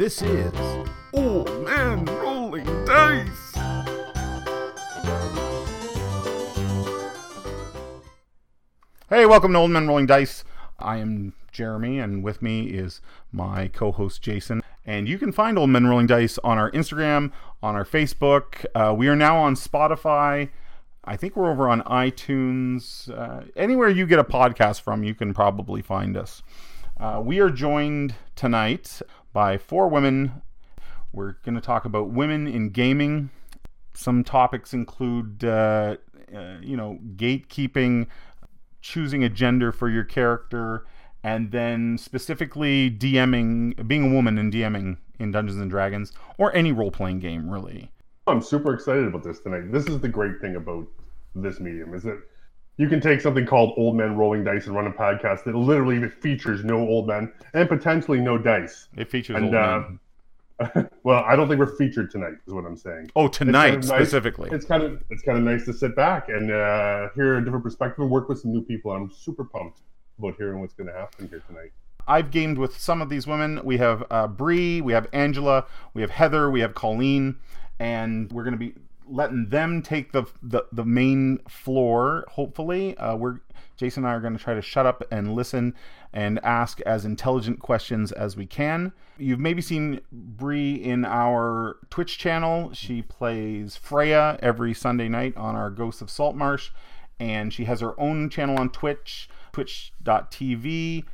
This is Old Man Rolling Dice. Hey, welcome to Old Man Rolling Dice. I am Jeremy, and with me is my co host Jason. And you can find Old Men Rolling Dice on our Instagram, on our Facebook. Uh, we are now on Spotify. I think we're over on iTunes. Uh, anywhere you get a podcast from, you can probably find us. Uh, we are joined tonight by four women. We're going to talk about women in gaming. Some topics include, uh, uh, you know, gatekeeping, choosing a gender for your character, and then specifically DMing, being a woman and DMing in Dungeons and Dragons or any role playing game, really. I'm super excited about this tonight. This is the great thing about this medium is that you can take something called Old Men Rolling Dice and run a podcast that literally features no old men and potentially no dice. It features And old uh, men. well, I don't think we're featured tonight, is what I'm saying. Oh, tonight it's kind of nice- specifically. It's kind of it's kind of nice to sit back and uh, hear a different perspective and work with some new people. I'm super pumped about hearing what's going to happen here tonight. I've gamed with some of these women. We have uh, Bree, we have Angela, we have Heather, we have Colleen, and we're going to be letting them take the the, the main floor. Hopefully, uh, we're Jason and I are going to try to shut up and listen and ask as intelligent questions as we can. You've maybe seen Bree in our Twitch channel. She plays Freya every Sunday night on our Ghosts of Saltmarsh, and she has her own channel on Twitch, twitch.tv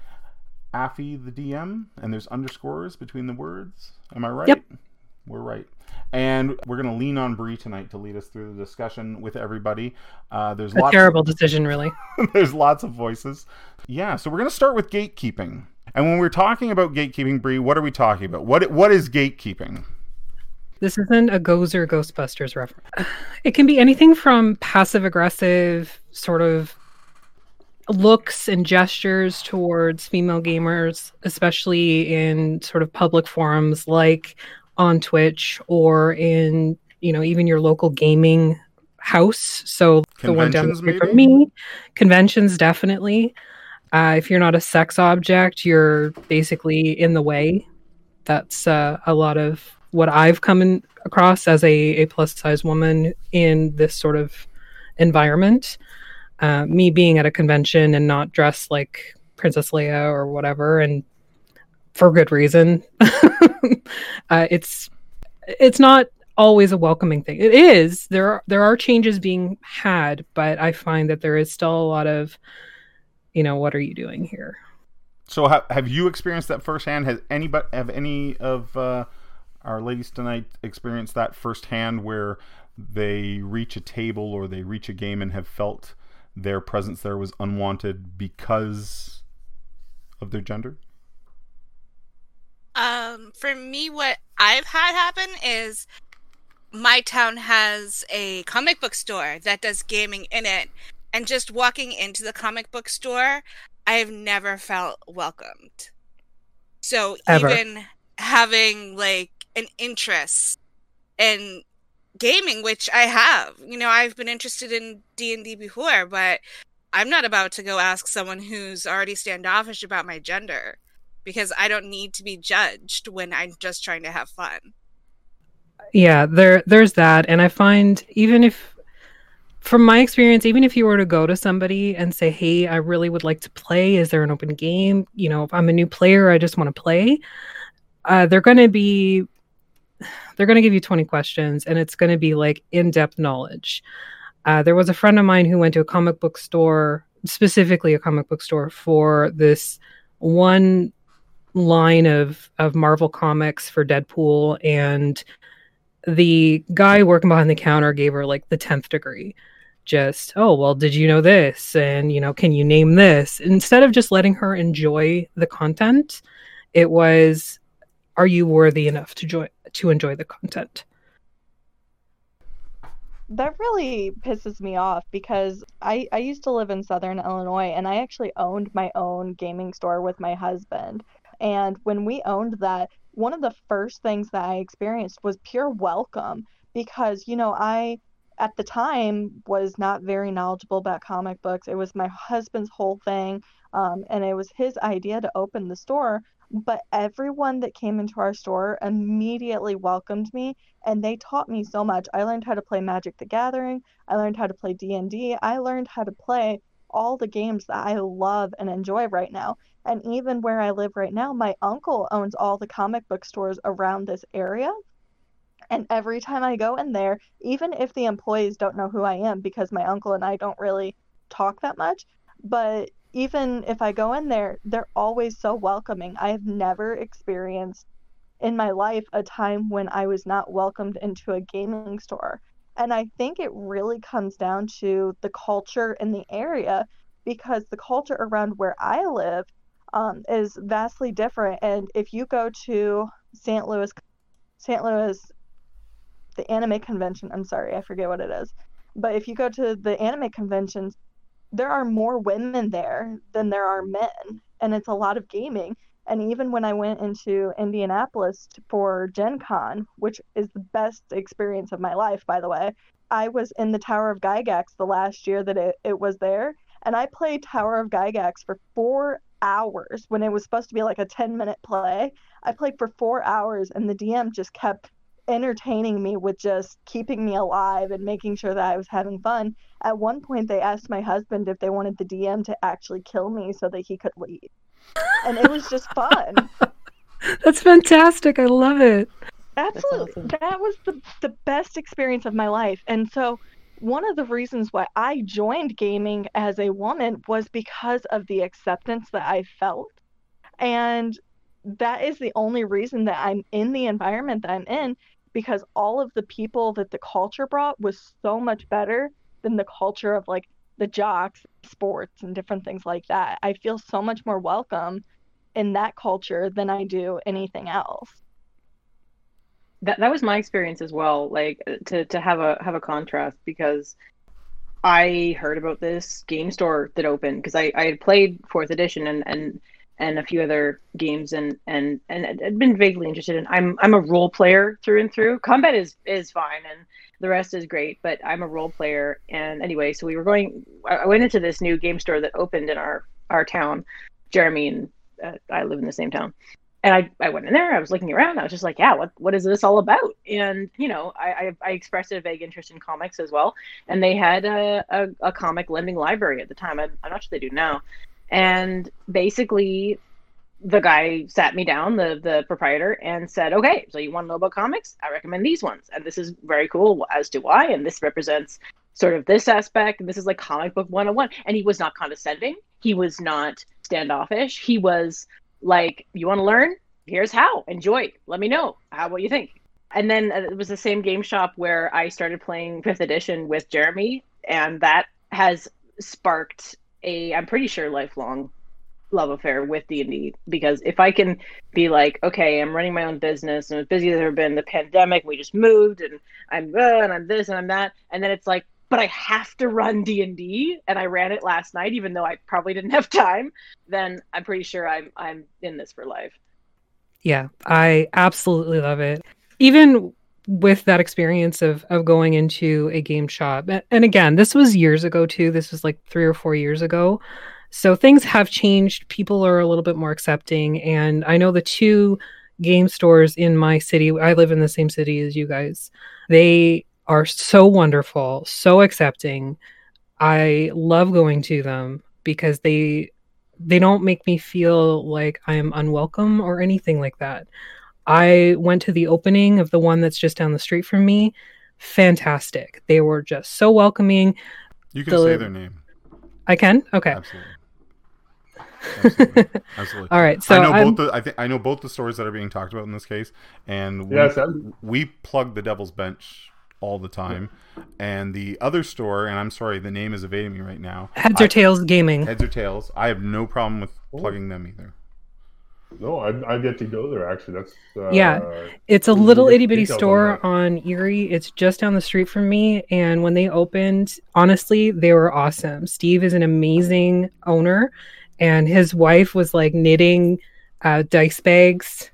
Affy the DM, and there's underscores between the words. Am I right? Yep. We're right. And we're going to lean on Bree tonight to lead us through the discussion with everybody. Uh, there's A terrible decision, really. there's lots of voices. Yeah, so we're going to start with gatekeeping. And when we're talking about gatekeeping, Bree, what are we talking about? What what is gatekeeping? This isn't a Gozer Ghostbusters reference. It can be anything from passive aggressive sort of looks and gestures towards female gamers, especially in sort of public forums like on Twitch or in, you know, even your local gaming house. So the one down the street from me, conventions definitely. Uh, if you're not a sex object, you're basically in the way. That's uh, a lot of what I've come in, across as a, a plus size woman in this sort of environment. Uh, me being at a convention and not dressed like Princess Leia or whatever, and for good reason. uh, it's it's not always a welcoming thing. It is. There are there are changes being had, but I find that there is still a lot of, you know, what are you doing here? So ha- have you experienced that firsthand? Has anybody have any of uh, our ladies tonight experienced that firsthand where they reach a table or they reach a game and have felt their presence there was unwanted because of their gender? Um, for me, what I've had happen is my town has a comic book store that does gaming in it, and just walking into the comic book store, I've never felt welcomed. So Ever. even having like an interest in gaming, which I have, you know, I've been interested in D and D before, but I'm not about to go ask someone who's already standoffish about my gender because I don't need to be judged when I'm just trying to have fun. yeah there there's that. And i find even if from my experience even if you were to go to somebody and say hey i really would like to play. Is there an open game? You know if i'm a new player i just want to play. Uh, they're going to be they're going to give you 20 questions and it's going to be like in-depth knowledge. Uh, there was a friend of mine who went to a comic book store specifically a comic book store for this one line of of marvel comics for deadpool and the guy working behind the counter gave her like the 10th degree. Just oh well did you know this? And you know can you name this? Instead of just letting her enjoy the content it was are you worthy enough to joy to enjoy the content? That really pisses me off because I, I used to live in Southern Illinois and I actually owned my own gaming store with my husband. And when we owned that, one of the first things that I experienced was pure welcome because, you know, I at the time was not very knowledgeable about comic books. It was my husband's whole thing. Um, and it was his idea to open the store. but everyone that came into our store immediately welcomed me and they taught me so much. I learned how to play Magic the Gathering, I learned how to play D&D, I learned how to play all the games that I love and enjoy right now. And even where I live right now, my uncle owns all the comic book stores around this area. And every time I go in there, even if the employees don't know who I am because my uncle and I don't really talk that much, but even if I go in there, they're always so welcoming. I have never experienced in my life a time when I was not welcomed into a gaming store. And I think it really comes down to the culture in the area because the culture around where I live um, is vastly different. And if you go to St. Louis, St. Louis, the anime convention, I'm sorry, I forget what it is. But if you go to the anime conventions, there are more women there than there are men. And it's a lot of gaming. And even when I went into Indianapolis for Gen Con, which is the best experience of my life, by the way, I was in the Tower of Gygax the last year that it, it was there. And I played Tower of Gygax for four hours when it was supposed to be like a 10 minute play. I played for four hours, and the DM just kept entertaining me with just keeping me alive and making sure that I was having fun. At one point, they asked my husband if they wanted the DM to actually kill me so that he could leave and it was just fun. That's fantastic. I love it. Absolutely. Awesome. That was the, the best experience of my life. And so, one of the reasons why I joined gaming as a woman was because of the acceptance that I felt. And that is the only reason that I'm in the environment that I'm in because all of the people that the culture brought was so much better than the culture of like the jocks, sports, and different things like that. I feel so much more welcome in that culture than I do anything else. That that was my experience as well. Like to to have a have a contrast because I heard about this game store that opened because I, I had played fourth edition and, and and a few other games and and and had been vaguely interested in. I'm I'm a role player through and through. Combat is is fine and the rest is great, but I'm a role player. And anyway, so we were going. I went into this new game store that opened in our our town. Jeremy and uh, I live in the same town, and I, I went in there. I was looking around. I was just like, yeah, what what is this all about? And you know, I I, I expressed a vague interest in comics as well. And they had a a, a comic lending library at the time. I, I'm not sure they do now. And basically, the guy sat me down, the the proprietor, and said, "Okay, so you want to know about comics? I recommend these ones, and this is very cool as to why, and this represents sort of this aspect, and this is like comic book 101." And he was not condescending. He was not standoffish. He was like, "You want to learn? Here's how. Enjoy. Let me know how what you think." And then uh, it was the same game shop where I started playing fifth edition with Jeremy, and that has sparked a, I'm pretty sure, lifelong love affair with D&D because if I can be like, okay, I'm running my own business and as busy as I've been, the pandemic, we just moved and I'm uh, and I'm this and I'm that, and then it's like, but I have to run D&D and I ran it last night even though I probably didn't have time, then I'm pretty sure I'm I'm in this for life. Yeah, I absolutely love it. Even with that experience of of going into a game shop. And again, this was years ago too. This was like 3 or 4 years ago. So things have changed. People are a little bit more accepting. And I know the two game stores in my city, I live in the same city as you guys, they are so wonderful, so accepting. I love going to them because they they don't make me feel like I'm unwelcome or anything like that. I went to the opening of the one that's just down the street from me. Fantastic. They were just so welcoming. You can the, say their name. I can. Okay. Absolutely. Absolutely. Absolutely. All right. So I know I'm... both the I think I know both the stories that are being talked about in this case, and we, yes, we plug the Devil's Bench all the time, and the other store, and I'm sorry, the name is evading me right now. Heads or Tails Gaming. Heads or Tails. I have no problem with plugging them either. No, I've, I've yet to go there. Actually, that's uh, yeah. It's a little itty bitty store on, on Erie. It's just down the street from me. And when they opened, honestly, they were awesome. Steve is an amazing owner, and his wife was like knitting uh, dice bags.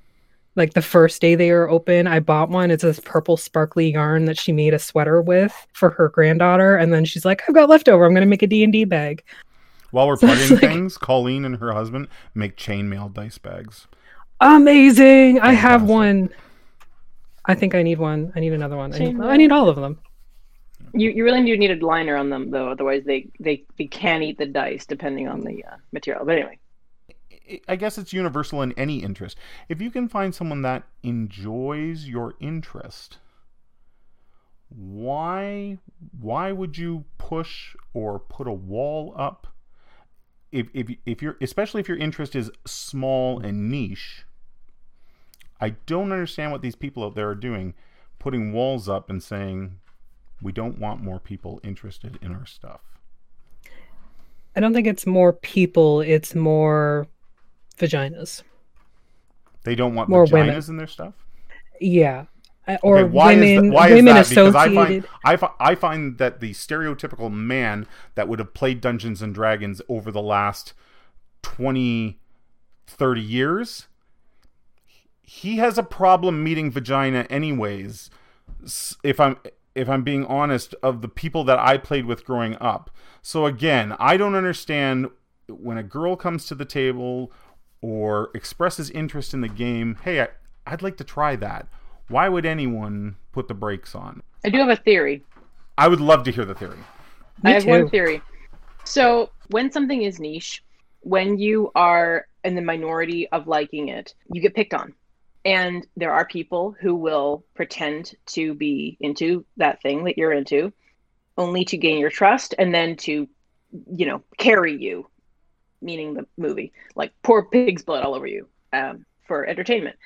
Like the first day they were open, I bought one. It's this purple sparkly yarn that she made a sweater with for her granddaughter, and then she's like, "I've got leftover. I'm gonna make a D and D bag." While we're so plugging like, things, Colleen and her husband make chainmail dice bags. Amazing! I have one. I think I need one. I need another one. I need, I need all of them. You you really do need a liner on them though, otherwise they they, they can eat the dice depending on the uh, material. But anyway, I guess it's universal in any interest. If you can find someone that enjoys your interest, why why would you push or put a wall up? If if if you're especially if your interest is small and niche, I don't understand what these people out there are doing, putting walls up and saying we don't want more people interested in our stuff. I don't think it's more people, it's more vaginas. They don't want More vaginas women. in their stuff. Yeah. Or Okay, why women, is that, why women is that? Because I associated. find I, I find that the stereotypical man that would have played Dungeons and Dragons over the last 20 30 years he has a problem meeting vagina anyways if I'm if I'm being honest of the people that I played with growing up. So again, I don't understand when a girl comes to the table or expresses interest in the game, hey, I, I'd like to try that. Why would anyone put the brakes on? I do have a theory. I would love to hear the theory. Me I have too. one theory. So when something is niche, when you are in the minority of liking it, you get picked on. And there are people who will pretend to be into that thing that you're into only to gain your trust and then to, you know, carry you, meaning the movie, like pour pig's blood all over you um, for entertainment.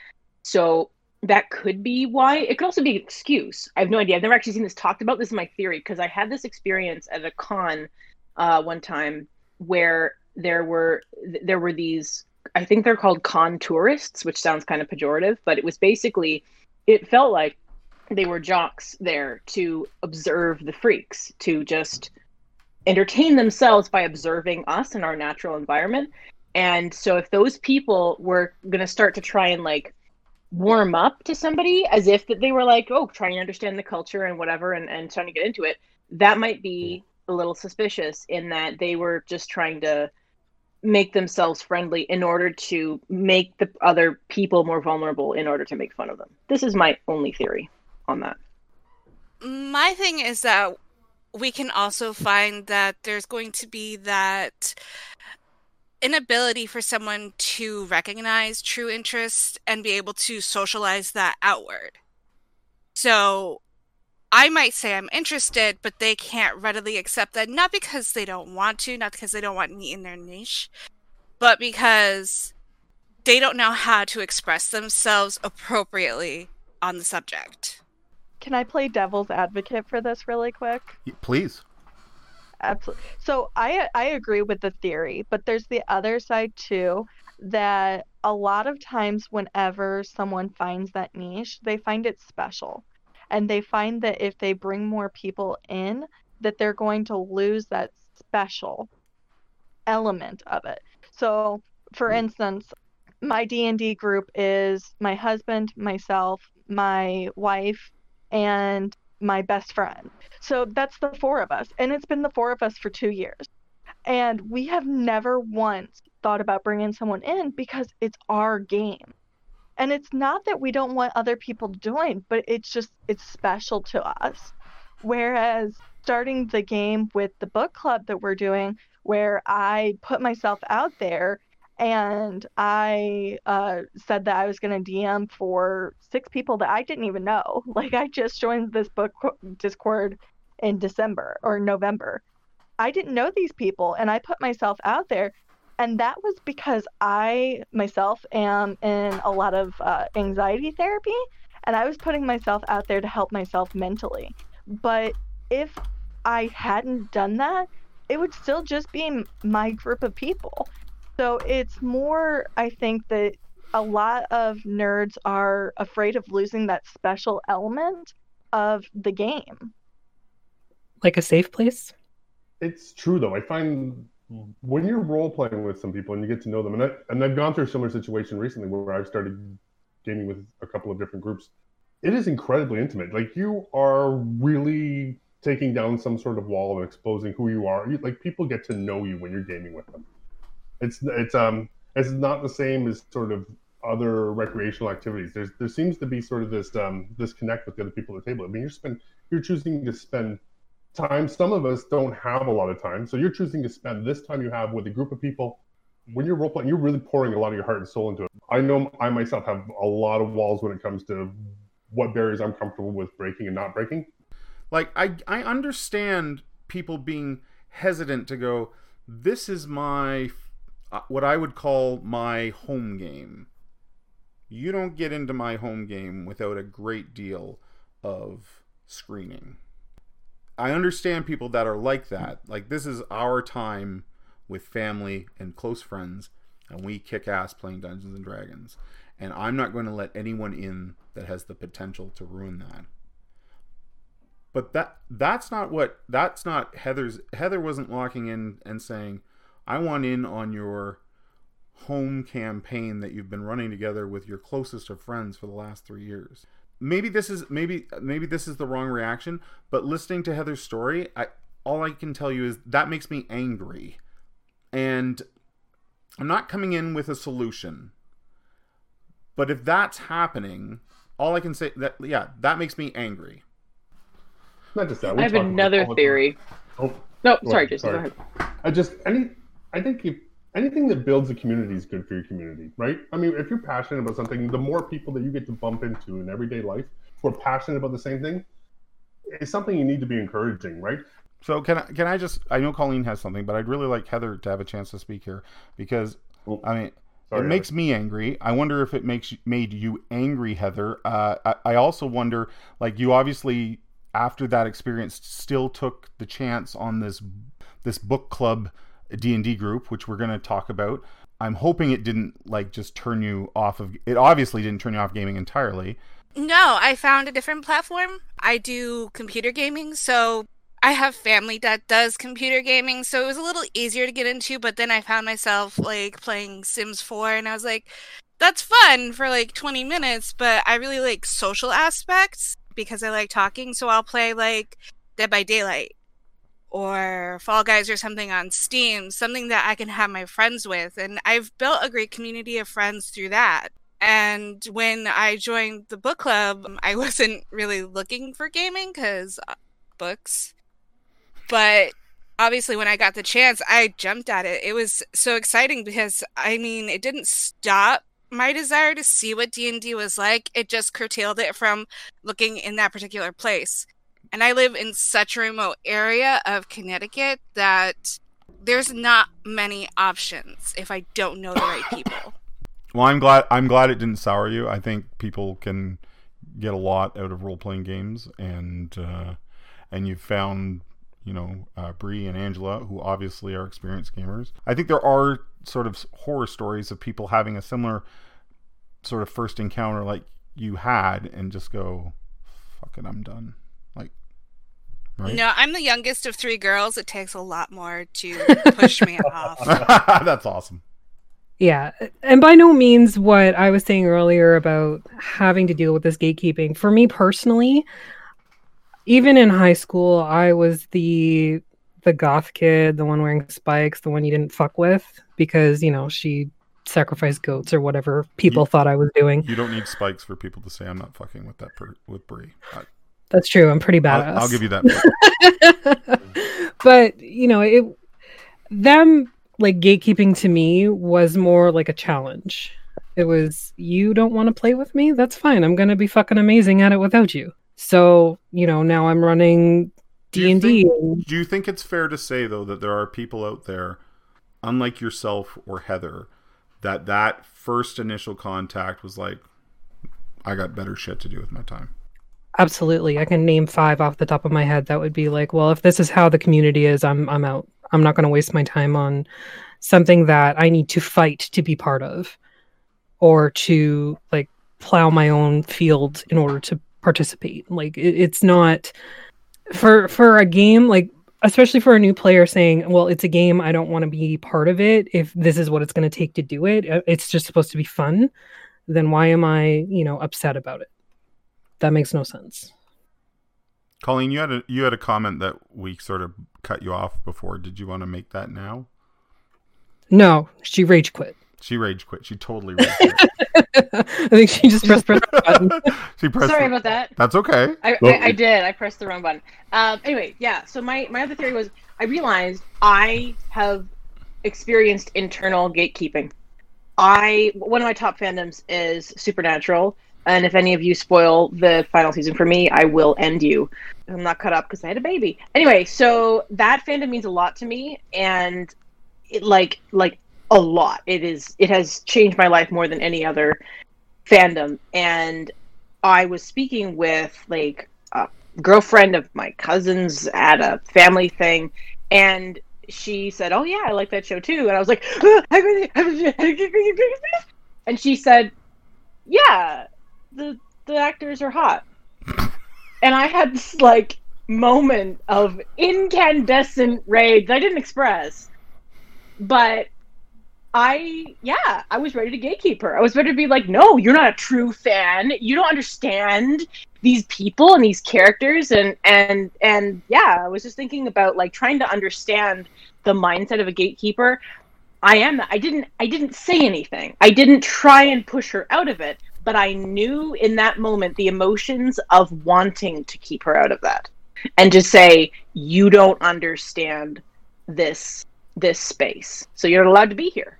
So that could be why. It could also be an excuse. I have no idea. I've never actually seen this talked about. This is my theory because I had this experience at a con uh, one time where there were there were these I think they're called con tourists, which sounds kind of pejorative, but it was basically it felt like they were jocks there to observe the freaks, to just entertain themselves by observing us in our natural environment. And so if those people were going to start to try and like warm up to somebody as if that they were like, oh, trying to understand the culture and whatever and, and trying to get into it, that might be a little suspicious in that they were just trying to make themselves friendly in order to make the other people more vulnerable in order to make fun of them. This is my only theory on that. My thing is that we can also find that there's going to be that inability for someone to recognize true interest and be able to socialize that outward. So I might say I'm interested, but they can't readily accept that, not because they don't want to, not because they don't want me in their niche, but because they don't know how to express themselves appropriately on the subject. Can I play devil's advocate for this really quick? Please. Absolutely. So I I agree with the theory, but there's the other side too that a lot of times whenever someone finds that niche, they find it special. And they find that if they bring more people in, that they're going to lose that special element of it. So, for hmm. instance, my D&D group is my husband, myself, my wife, and my best friend. So that's the four of us. And it's been the four of us for two years. And we have never once thought about bringing someone in because it's our game. And it's not that we don't want other people to join, but it's just, it's special to us. Whereas starting the game with the book club that we're doing, where I put myself out there and I uh, said that I was going to DM for six people that I didn't even know. Like I just joined this book Discord in December or November. I didn't know these people, and I put myself out there, and that was because I myself am in a lot of uh, anxiety therapy, and I was putting myself out there to help myself mentally. But if I hadn't done that, it would still just be my group of people. So it's more, I think, that a lot of nerds are afraid of losing that special element of the game. Like a safe place? It's true though. I find when you're role playing with some people and you get to know them, and I, and I've gone through a similar situation recently where I've started gaming with a couple of different groups. It is incredibly intimate. Like you are really taking down some sort of wall and exposing who you are. You, like people get to know you when you're gaming with them. It's it's um it's not the same as sort of other recreational activities. There's there seems to be sort of this um, disconnect with the other people at the table. I mean, you're spend you're choosing to spend time. Some of us don't have a lot of time, so you're choosing to spend this time you have with a group of people. When you're role playing, you're really pouring a lot of your heart and soul into it. I know I myself have a lot of walls when it comes to what barriers I'm comfortable with breaking and not breaking. Like I I understand people being hesitant to go. This is my what I would call my home game. You don't get into my home game without a great deal of screening. I understand people that are like that. Like this is our time with family and close friends and we kick ass playing Dungeons and Dragons. And I'm not going to let anyone in that has the potential to ruin that. But that that's not what that's not Heather's Heather wasn't walking in and saying, I want in on your home campaign that you've been running together with your closest of friends for the last three years. Maybe this is maybe maybe this is the wrong reaction, but listening to Heather's story, I all I can tell you is that makes me angry. And I'm not coming in with a solution. But if that's happening, all I can say that yeah, that makes me angry. Not just that. I have another theory. Oh, No, sorry, ahead, Jason. sorry. Go ahead. I just any I think if anything that builds a community is good for your community, right? I mean, if you're passionate about something, the more people that you get to bump into in everyday life who are passionate about the same thing, it's something you need to be encouraging, right? So can I can I just I know Colleen has something, but I'd really like Heather to have a chance to speak here because Oh, I mean sorry, it makes me angry. I wonder if it makes made you angry, Heather. Uh, I, I also wonder, like you obviously after that experience still took the chance on this this book club D and D group, which we're going to talk about. I'm hoping it didn't like just turn you off of. It obviously didn't turn you off gaming entirely. No, I found a different platform. I do computer gaming, so I have family that does computer gaming, so it was a little easier to get into, but then I found myself like playing Sims 4 and I was like that's fun for like 20 minutes, but I really like social aspects because I like talking, so I'll play like Dead by Daylight or Fall Guys or something on Steam, something that I can have my friends with. And I've built a great community of friends through that. And when I joined the book club, I wasn't really looking for gaming because uh, books. But obviously, when I got the chance, I jumped at it. It was so exciting because I mean, it didn't stop my desire to see what D&D was like. It just curtailed it from looking in that particular place. And I live in such a remote area of Connecticut that there's not many options if I don't know the right people. Well, I'm glad. I'm glad it didn't sour you. I think people can get a lot out of role playing games, and uh, and you've found you know uh, Bree and Angela, who obviously are experienced gamers. I think there are sort of horror stories of people having a similar sort of first encounter like you had, and just go, "Fuck it, I'm done." Like, right? No, I'm the youngest of three girls. It takes a lot more to push me off. That's awesome. Yeah, and by no means what I was saying earlier about having to deal with this gatekeeping. For me personally, even in high school, I was the the goth kid, the one wearing spikes, the one you didn't fuck with because, you know, she sacrificed goats or whatever people You- thought I was doing. You don't need spikes for people to say I'm not fucking with that per- with Bree. I, That's true. I'm pretty badass. I'll, I'll give you that. but you know it them like gatekeeping to me was more like a challenge it was you don't want to play with me that's fine i'm gonna be fucking amazing at it without you so you know now i'm running Do d&d Do you think it's fair to say though that there are people out there, unlike yourself or Heather, that that first initial contact was like, I got better shit to do with my time. Absolutely. I can name five off the top of my head that would be like well if this is how the community is i'm i'm out. I'm not going to waste my time on something that i need to fight to be part of or to like plow my own field in order to participate. Like it, it's not for for a game like especially for a new player saying well it's a game i don't want to be part of it. If this is what it's going to take to do it uh, it's just supposed to be fun then why am i you know upset about it that makes no sense Colleen, you had a you had a comment that we sort of cut you off before. Did you want to make that now? no she rage quit She rage quit. She totally rage quit. I think she just pressed press button. she pressed. Sorry the- about that. That's okay. I, Well- I, I did. I pressed the wrong button. Um, anyway, yeah. So my my other theory was I realized I have experienced internal gatekeeping. I one of my top fandoms is Supernatural, and if any of you spoil the final season for me, I will end you. I'm not cut up because I had a baby. Anyway, so that fandom means a lot to me, and it like like a lot. It is it has changed my life more than any other fandom, and I was speaking with like a girlfriend of my cousin's at a family thing, and she said, "Oh yeah, I like that show too." And I was like, and she said, "Yeah, the the actors are hot." And I had this like moment of incandescent rage I didn't express, but I yeah, I was ready to gatekeep her. I was ready to be like, no, you're not a true fan. You don't understand these people and these characters and and and yeah, I was just thinking about like trying to understand the mindset of a gatekeeper. I am I didn't I didn't say anything. I didn't try and push her out of it, but I knew in that moment the emotions of wanting to keep her out of that. And to say you don't understand this this space. So you're not allowed to be here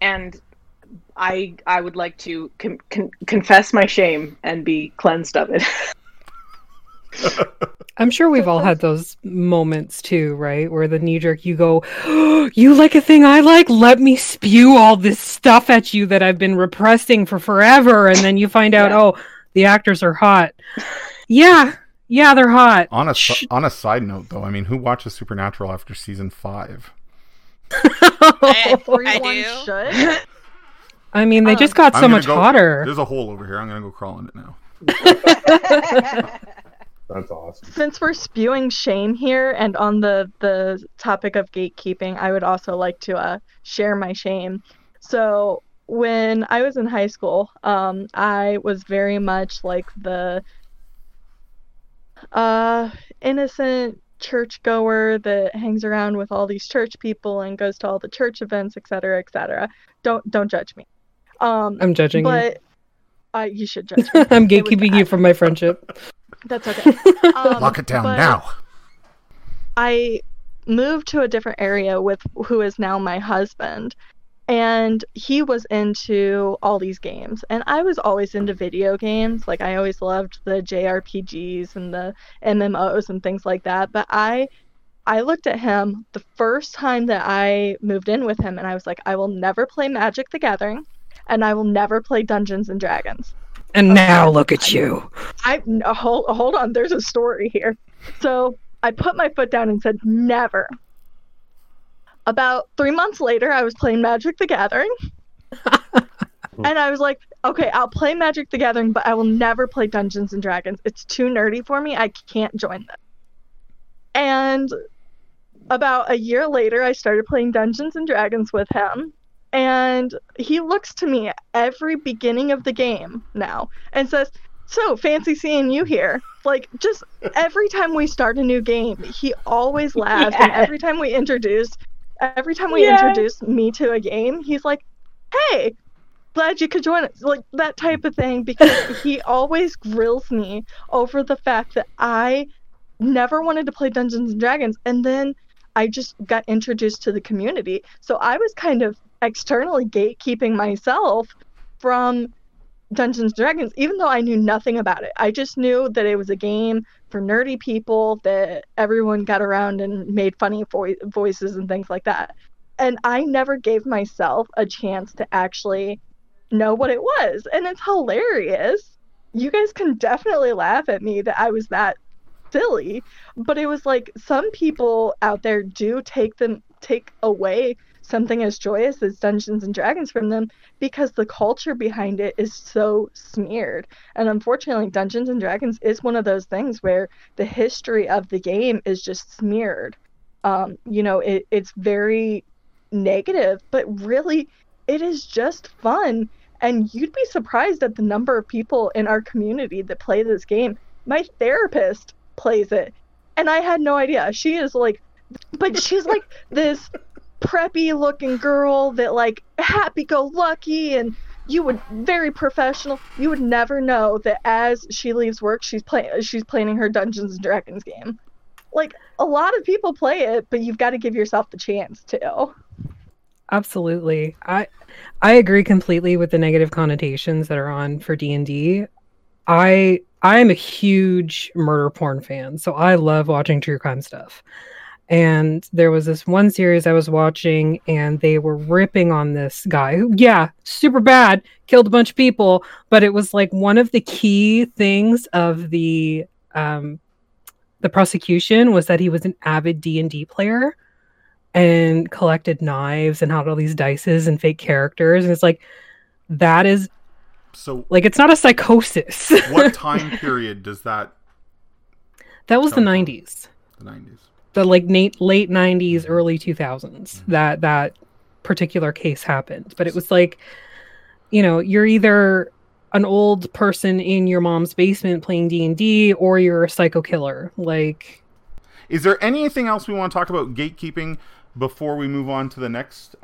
and I I would like to con- con- confess my shame and be cleansed of it. I'm sure we've all had those moments too, right? Where the knee jerk, you go, You like a thing I like? Let me spew all this stuff at you that I've been repressing for forever. And then you find out, Yeah. oh, the actors are hot. Yeah, yeah, they're hot. On a Shh. on a side note, though, I mean, who watches Supernatural after season five? I, Everyone I do. should. I mean, they Um, just got so much go- hotter. There's a hole over here. I'm gonna go crawl in it now. That's awesome. Since we're spewing shame here and on the the topic of gatekeeping, I would also like to uh, share my shame. So when I was in high school, um, I was very much like the uh, innocent churchgoer that hangs around with all these church people and goes to all the church events, etc., etc. Don't don't judge me. Um, I'm judging you. but uh, you should judge me. I'm It gatekeeping you from my friendship. That's okay. Um, Lock it down now. I moved to a different area with who is now my husband. And he was into all these games. And I was always into video games. Like I always loved the JRPGs and the MMOs and things like that. But I I looked at him the first time that I moved in with him and I was like, I will never play Magic the Gathering and I will never play Dungeons and Dragons. And now look at you. I no, hold hold on. There's a story here. So I put my foot down and said never. About three months later, I was playing Magic the Gathering, and I was like, "Okay, I'll play Magic the Gathering, but I will never play Dungeons and Dragons. It's too nerdy for me. I can't join them." And about a year later, I started playing Dungeons and Dragons with him, and he looks to me every beginning of the game now and says, so fancy seeing you here. Like just every time we start a new game, he always laughs, and every time we introduce, every time we Yeah. introduce me to a game, he's like, "Hey, glad you could join us," like that type of thing. Because he always grills me over the fact that I never wanted to play Dungeons and Dragons, and then I just got introduced to the community. So I was kind of externally gatekeeping myself from Dungeons and Dragons, even though I knew nothing about it. I just knew that it was a game for nerdy people that everyone got around and made funny vo- voices and things like that. And I never gave myself a chance to actually know what it was. And it's hilarious. You guys can definitely laugh at me that I was that silly, but it was like some people out there do take them take away something as joyous as Dungeons and Dragons from them because the culture behind it is so smeared. And unfortunately, Dungeons and Dragons is one of those things where the history of the game is just smeared. Um, you know, it, it's very negative, but really, it is just fun. And you'd be surprised at the number of people in our community that play this game. My therapist plays it, and I had no idea. She is like, but she's like this preppy looking girl that like happy go lucky and you would very professional. You would never know that as she leaves work, she's playing she's planning her Dungeons and Dragons game. Like a lot of people play it, but you've got to give yourself the chance to. Absolutely. I I agree completely with the negative connotations that are on for D&D. I I am a huge murder porn fan, so I love watching true crime stuff. And there was this one series I was watching, and they were ripping on this guy who, yeah, super bad, killed a bunch of people. But it was like one of the key things of the um, the prosecution was that he was an avid D and D player and collected knives and had all these dices and fake characters. And it's like that is So, like it's not a psychosis. what time period does that? that was the nineties. The nineties. The like late late 90s early 2000s that that particular case happened but it was like you know you're either an old person in your mom's basement playing D&D or you're a psycho killer like Is there anything else we want to talk about gatekeeping before we move on to the next?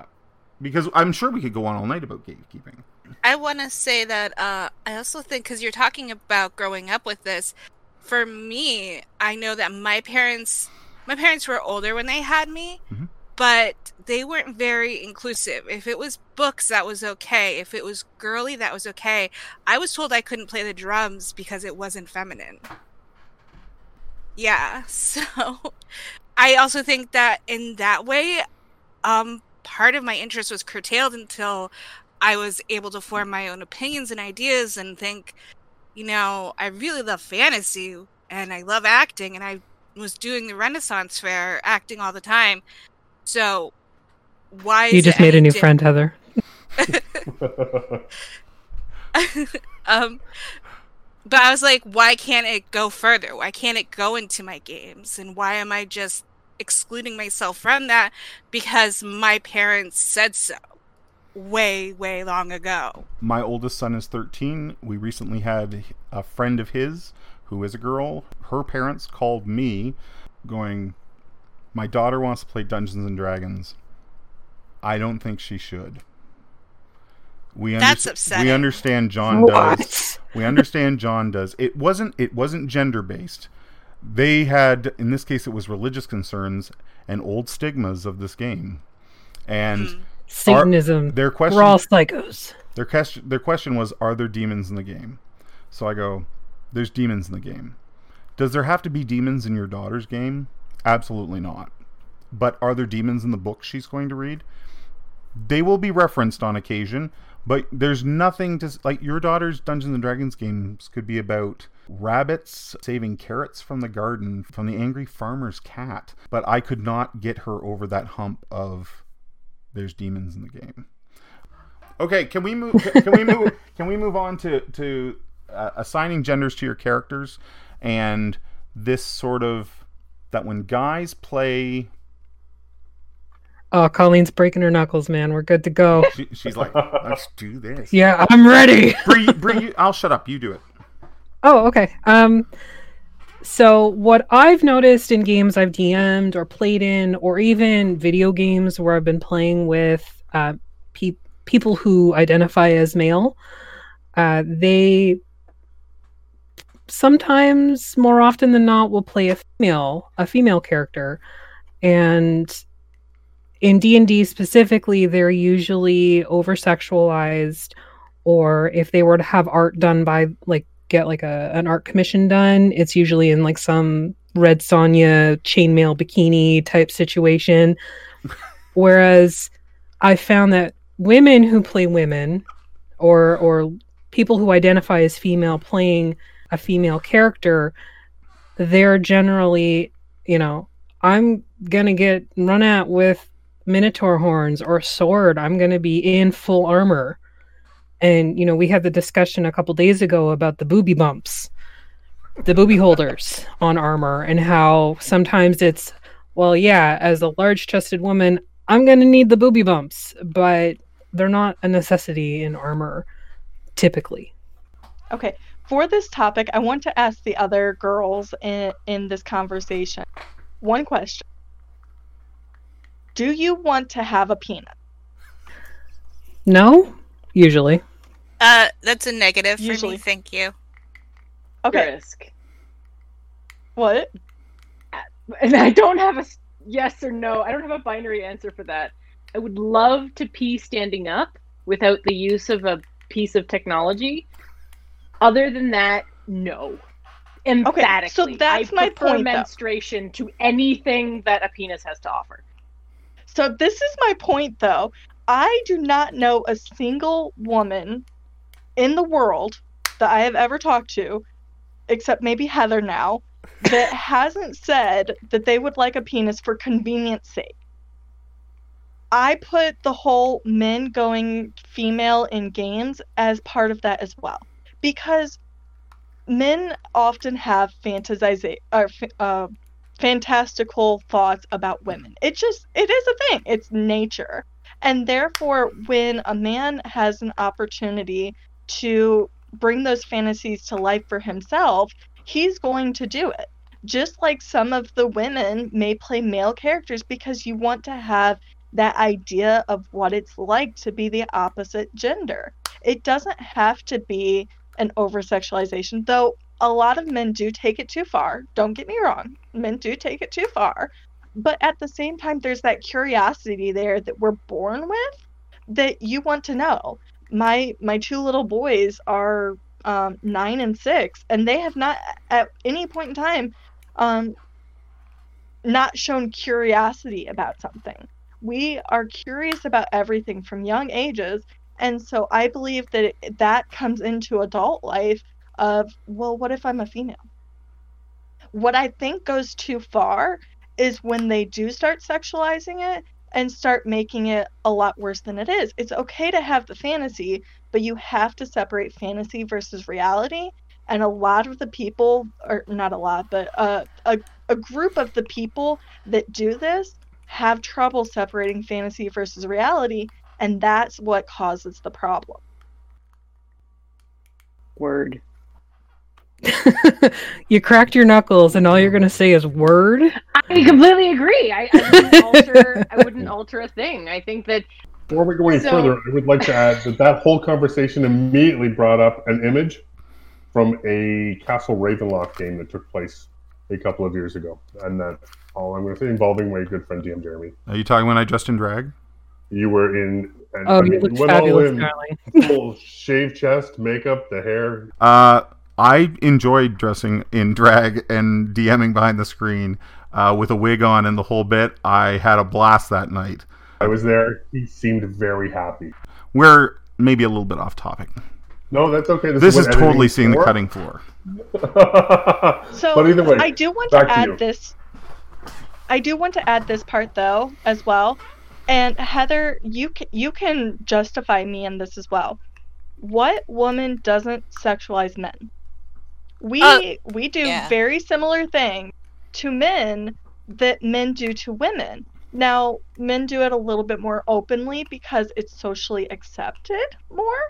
Because I'm sure we could go on all night about gatekeeping. I want to say that uh, I also think because you're talking about growing up with this. For me, I know that my parents, my parents were older when they had me, Mhm. but they weren't very inclusive. If it was books, that was okay. If it was girly, that was okay. I was told I couldn't play the drums because it wasn't feminine. Yeah, so I also think that in that way, um, part of my interest was curtailed until I was able to form my own opinions and ideas and think, you know, I really love fantasy and I love acting and I was doing the Renaissance Fair acting all the time. So why you is just it made a new di- friend heather um but I was like, why can't it go further? Why can't it go into my games? And why am I just excluding myself from that because my parents said so way, way long ago? My oldest son is 13. We recently had a friend of his who is a girl. Her parents called me going, My daughter wants to play Dungeons and Dragons. I don't think she should. We That's upsetting. We understand John does. We understand John does. It wasn't it wasn't gender based. They had in this case it was religious concerns and old stigmas of this game. And Mm. satanism their question we're all psychos their question their question was are there demons in the game? So I go there's demons in the game. Does there have to be demons in your daughter's game? Absolutely not. But are there demons in the book she's going to read? They will be referenced on occasion, but there's nothing to like your daughter's Dungeons and Dragons games could be about rabbits saving carrots from the garden from the angry farmer's cat, but I could not get her over that hump of there's demons in the game. Okay, can we move? Can we move? Can we move on to to uh, assigning genders to your characters and this sort of that when guys play, oh colleen's breaking her knuckles man we're good to go she, she's like, let's do this. yeah i'm ready bring, Bree, you- I'll shut up. You do it. Oh, okay. Um, so what I've noticed in games I've DM'd or played in, or even video games where I've been playing with uh, pe- people who identify as male, uh, they sometimes, more often than not, will play a female, a female character, and in D and D specifically, they're usually over sexualized, or if they were to have art done by like get like a an art commission done, it's usually in like some red Sonja chainmail bikini type situation. Whereas I found that women who play women or or people who identify as female playing a female character, they're generally, you know, I'm gonna get run at with minotaur horns or sword. I'm gonna be in full armor. And you know, we had the discussion a couple days ago about the booby bumps, the booby holders on armor, and how sometimes it's, well, yeah, as a large chested woman, I'm going to need the booby bumps, but they're not a necessity in armor typically. Okay, for this topic, I want to ask the other girls in in this conversation one question. Do you want to have a penis? No, usually. Uh, that's a negative for me. Thank you. Okay. Risk. What? And I don't have a yes or no. I don't have a binary answer for that. I would love to pee standing up without the use of a piece of technology. Other than that, no. Emphatically. Okay, so that's I my point, though. menstruation to anything that a penis has to offer. So this is my point though. I do not know a single woman in the world that I have ever talked to, except maybe Heather now, that hasn't said that they would like a penis for convenience sake. I put the whole men going female in games as part of that as well. Because men often have fantasize or uh, fantastical thoughts about women. It just it is a thing. It's nature. And therefore when a man has an opportunity to bring those fantasies to life for himself, he's going to do it. Just like some of the women may play male characters because you want to have that idea of what it's like to be the opposite gender. It doesn't have to be an over sexualization, though a lot of men do take it too far. Don't get me wrong, men do take it too far. But at the same time, there's that curiosity there that we're born with that you want to know. My my two little boys are um, nine and six, and they have not at any point in time um, not shown curiosity about something. We are curious about everything from young ages, and so I believe that it, that comes into adult life of well, what if I'm a female? What I think goes too far is when they do start sexualizing it and start making it a lot worse than it is. It's okay to have the fantasy, but you have to separate fantasy versus reality. And a lot of the people, or not a lot, but uh, a, a group of the people that do this have trouble separating fantasy versus reality. And that's what causes the problem. Word. you cracked your knuckles, and all you're gonna say is "word." I completely agree. I, I wouldn't alter. I wouldn't alter a thing. I think that Before we go any So- further, I would like to add that that whole conversation immediately brought up an image from a Castle Ravenloft game that took place a couple of years ago, and that's all I'm going to say involving my good friend DM Jeremy. Are you talking when I dressed in drag? You were in. And, Oh, I you mean, look fabulous, in, Charlie. Full shaved chest, makeup, the hair. Uh, I enjoyed dressing in drag and DMing behind the screen uh, with a wig on and the whole bit. I had a blast that night. I was there. He seemed very happy. We're maybe a little bit off topic. No, that's okay. This is what totally editing's seeing the cutting floor. So but either way, I do want to to add you. this. I do want to add this part though as well. And Heather, you can, you can justify me in this as well. What woman doesn't sexualize men? We Uh, we do yeah. very similar things to men that men do to women. Now, men do it a little bit more openly because it's socially accepted more.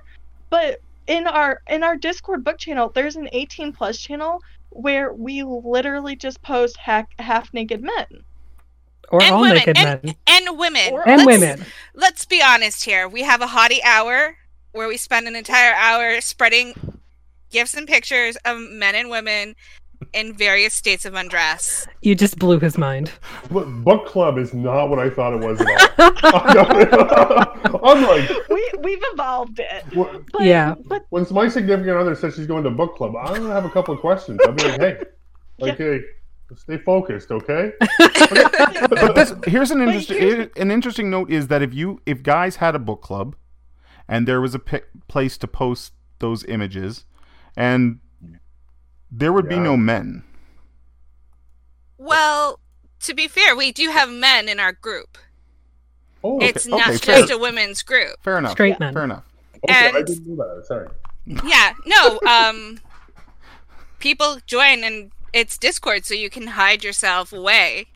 But in our in our Discord book channel, there's an 18 plus channel where we literally just post hack, half naked men. Or And all women, naked and- men And women. Or- and Let's- women. Let's be honest here. We have a hottie hour where we spend an entire hour spreading gifts and pictures of men and women in various states of undress. You just blew his mind. Look, book club is not what I thought it was at all. I'm like, We we've evolved it. wh- But, Yeah. But when my significant other says she's going to book club, I'm gonna have a couple of questions. I'll be like, hey, like, hey, stay focused, okay? But this here's an interesting here's- an interesting note is that if you if guys had a book club, and there was a place to post those images, and there would be no men. Well, to be fair, we do have men in our group. Oh, It's okay, not fair. just a women's group. Fair enough. Straight men. Fair enough. okay, I and- didn't know that. Sorry. Yeah, no, um people join and it's Discord so you can hide yourself away.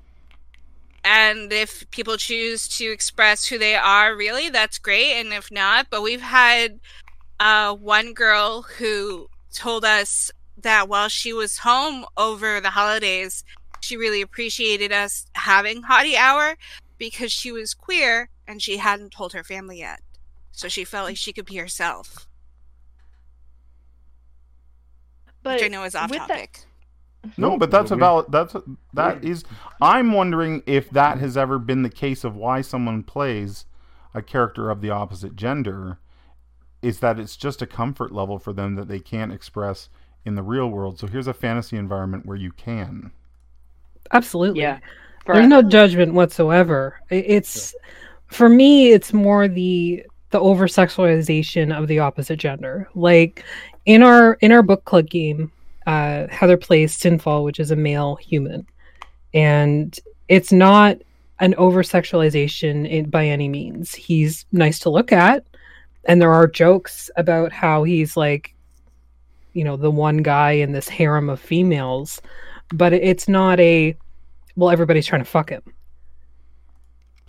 And if people choose to express who they are, really, that's great. And if not, but we've had uh, one girl who told us that while she was home over the holidays, she really appreciated us having Hottie Hour because she was queer and she hadn't told her family yet. So she felt like she could be herself. But which I know is off with that- topic. No, but that's a we- valid. That's that is. I'm wondering if that has ever been the case of why someone plays a character of the opposite gender. Is that it's just a comfort level for them that they can't express in the real world. So here's a fantasy environment where you can. Absolutely. Yeah. There's no judgment whatsoever. I- It's for me, it's more the the over sexualization of the opposite gender. Like in our in our book club game, uh, Heather plays Sinfall, which is a male human, and it's not an over sexualization by any means. He's nice to look at, and there are jokes about how he's like, you know, the one guy in this harem of females, but it's not a well, everybody's trying to fuck him,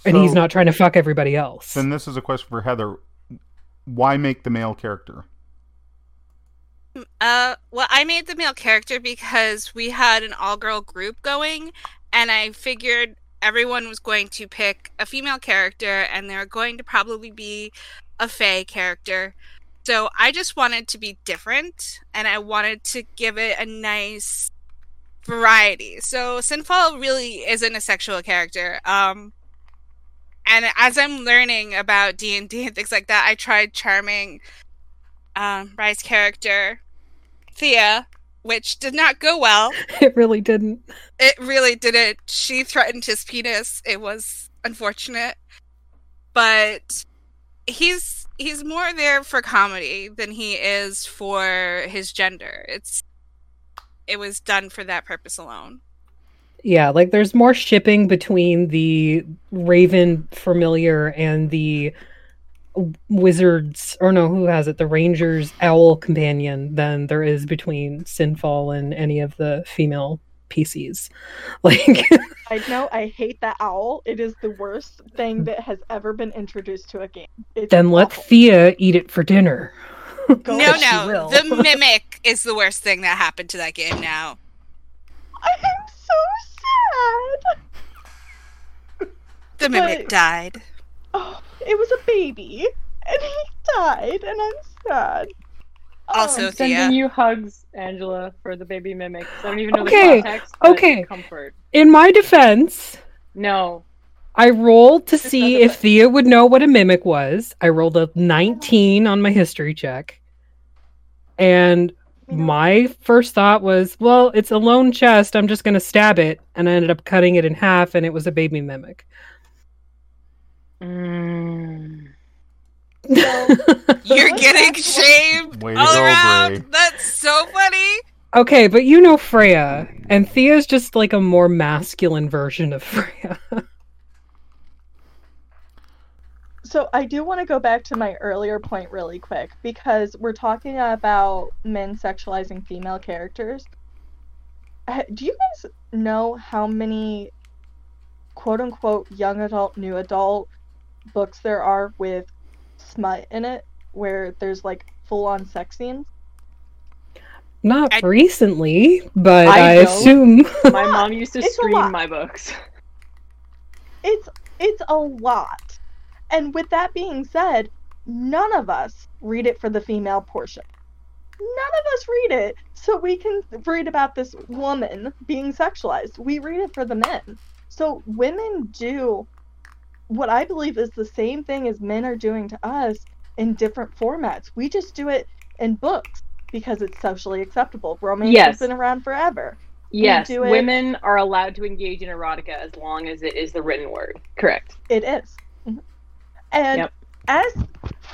and he's not trying to fuck everybody else. Then this is a question for Heather. Why make the male character? Uh, well, I made the male character because we had an all-girl group going, and I figured everyone was going to pick a female character, and they're going to probably be a Fae character. So I just wanted to be different, and I wanted to give it a nice variety. So Sinfall really isn't a sexual character. Um, and as I'm learning about D and D and things like that, I tried charming um, Rye's character, Thea, which did not go well. it really didn't. It really didn't. She threatened his penis. It was unfortunate, but he's he's more there for comedy than he is for his gender. It's it was done for that purpose alone. Yeah, like there's more shipping between the Raven familiar and the wizards, or no, who has it? The Ranger's owl companion than there is between Sinfall and any of the female PCs. Like, I know I hate that owl. It is the worst thing that has ever been introduced to a game. It's then let awful. Thea eat it for dinner. Go no, no, the mimic is the worst thing that happened to that game. Now I'm so sad. the mimic But- died. Oh, it was a baby, and he died, and I'm sad. Also, Um, Thea. Sending you hugs, Angela, for the baby mimic. I don't even know Okay, the context. but okay. Comfort. In my defense, No. I rolled to Just see doesn't if Thea would know what a mimic was. I rolled a 19 on my history check. And you my first thought was, well, it's a lone chest. I'm just going to stab it. And I ended up cutting it in half, and it was a baby mimic. Mm. So- You're getting that? shamed Way all go, around. Bree. That's so funny. okay, but you know Freya, and Thea's just like a more masculine version of Freya. So I do want to go back to my earlier point really quick because we're talking about men sexualizing female characters. Do you guys know how many quote unquote young adult, new adult books there are with smut in it where there's like full on sex scenes? Not I- recently, but I I, assume. My mom used to It's a screen my books. It's it's a lot. And with that being said, none of us read it for the female portion. None of us read it so we can read about this woman being sexualized. We read it for the men. So women do what I believe is the same thing as men are doing to us in different formats. We just do it in books because it's socially acceptable. Romance Yes. has been around forever. Yes, do it- women are allowed to engage in erotica as long as it is the written word. Correct. It is. Mhm. And Yep. as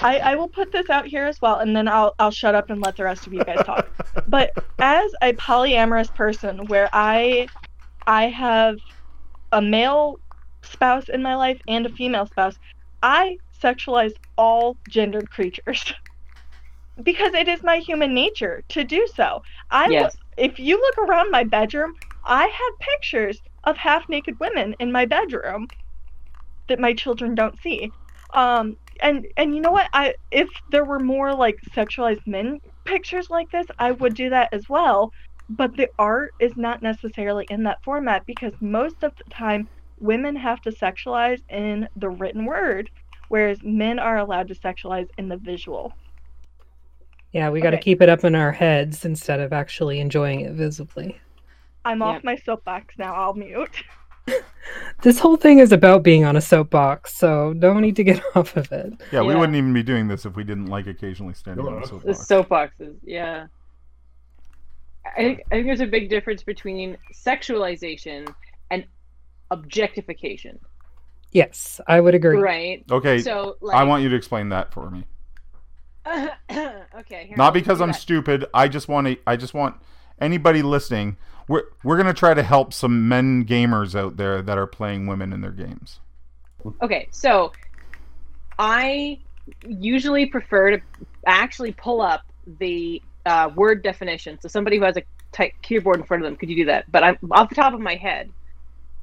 I, I will put this out here as well, and then I'll I'll shut up and let the rest of you guys talk. but as a polyamorous person where I I have a male spouse in my life and a female spouse, I sexualize all gendered creatures. because it is my human nature to do so. I Yes. if you look around my bedroom, I have pictures of half naked women in my bedroom that my children don't see. Um and and you know what? I if there were more like sexualized men pictures like this, I would do that as well. But the art is not necessarily in that format because most of the time women have to sexualize in the written word, whereas men are allowed to sexualize in the visual. Yeah, we got to Okay. keep it up in our heads instead of actually enjoying it visibly. I'm Yep. off my soapbox now. I'll mute. This whole thing is about being on a soapbox, so don't need to get off of it. Yeah, we wouldn't even be doing this if we didn't like occasionally standing on the no. The soapboxes, yeah. I think I think there's a big difference between sexualization and objectification, Yes, I would agree. right? Okay, So, like, I want you to explain that for me. okay. here, Not I'll because I'm that. stupid. I just want to. I just want anybody listening. We're we're gonna try to help some men gamers out there that are playing women in their games. Okay, so I usually prefer to actually pull up the uh, word definition. So somebody who has a type keyboard in front of them, could you do that? But I'm off the top of my head.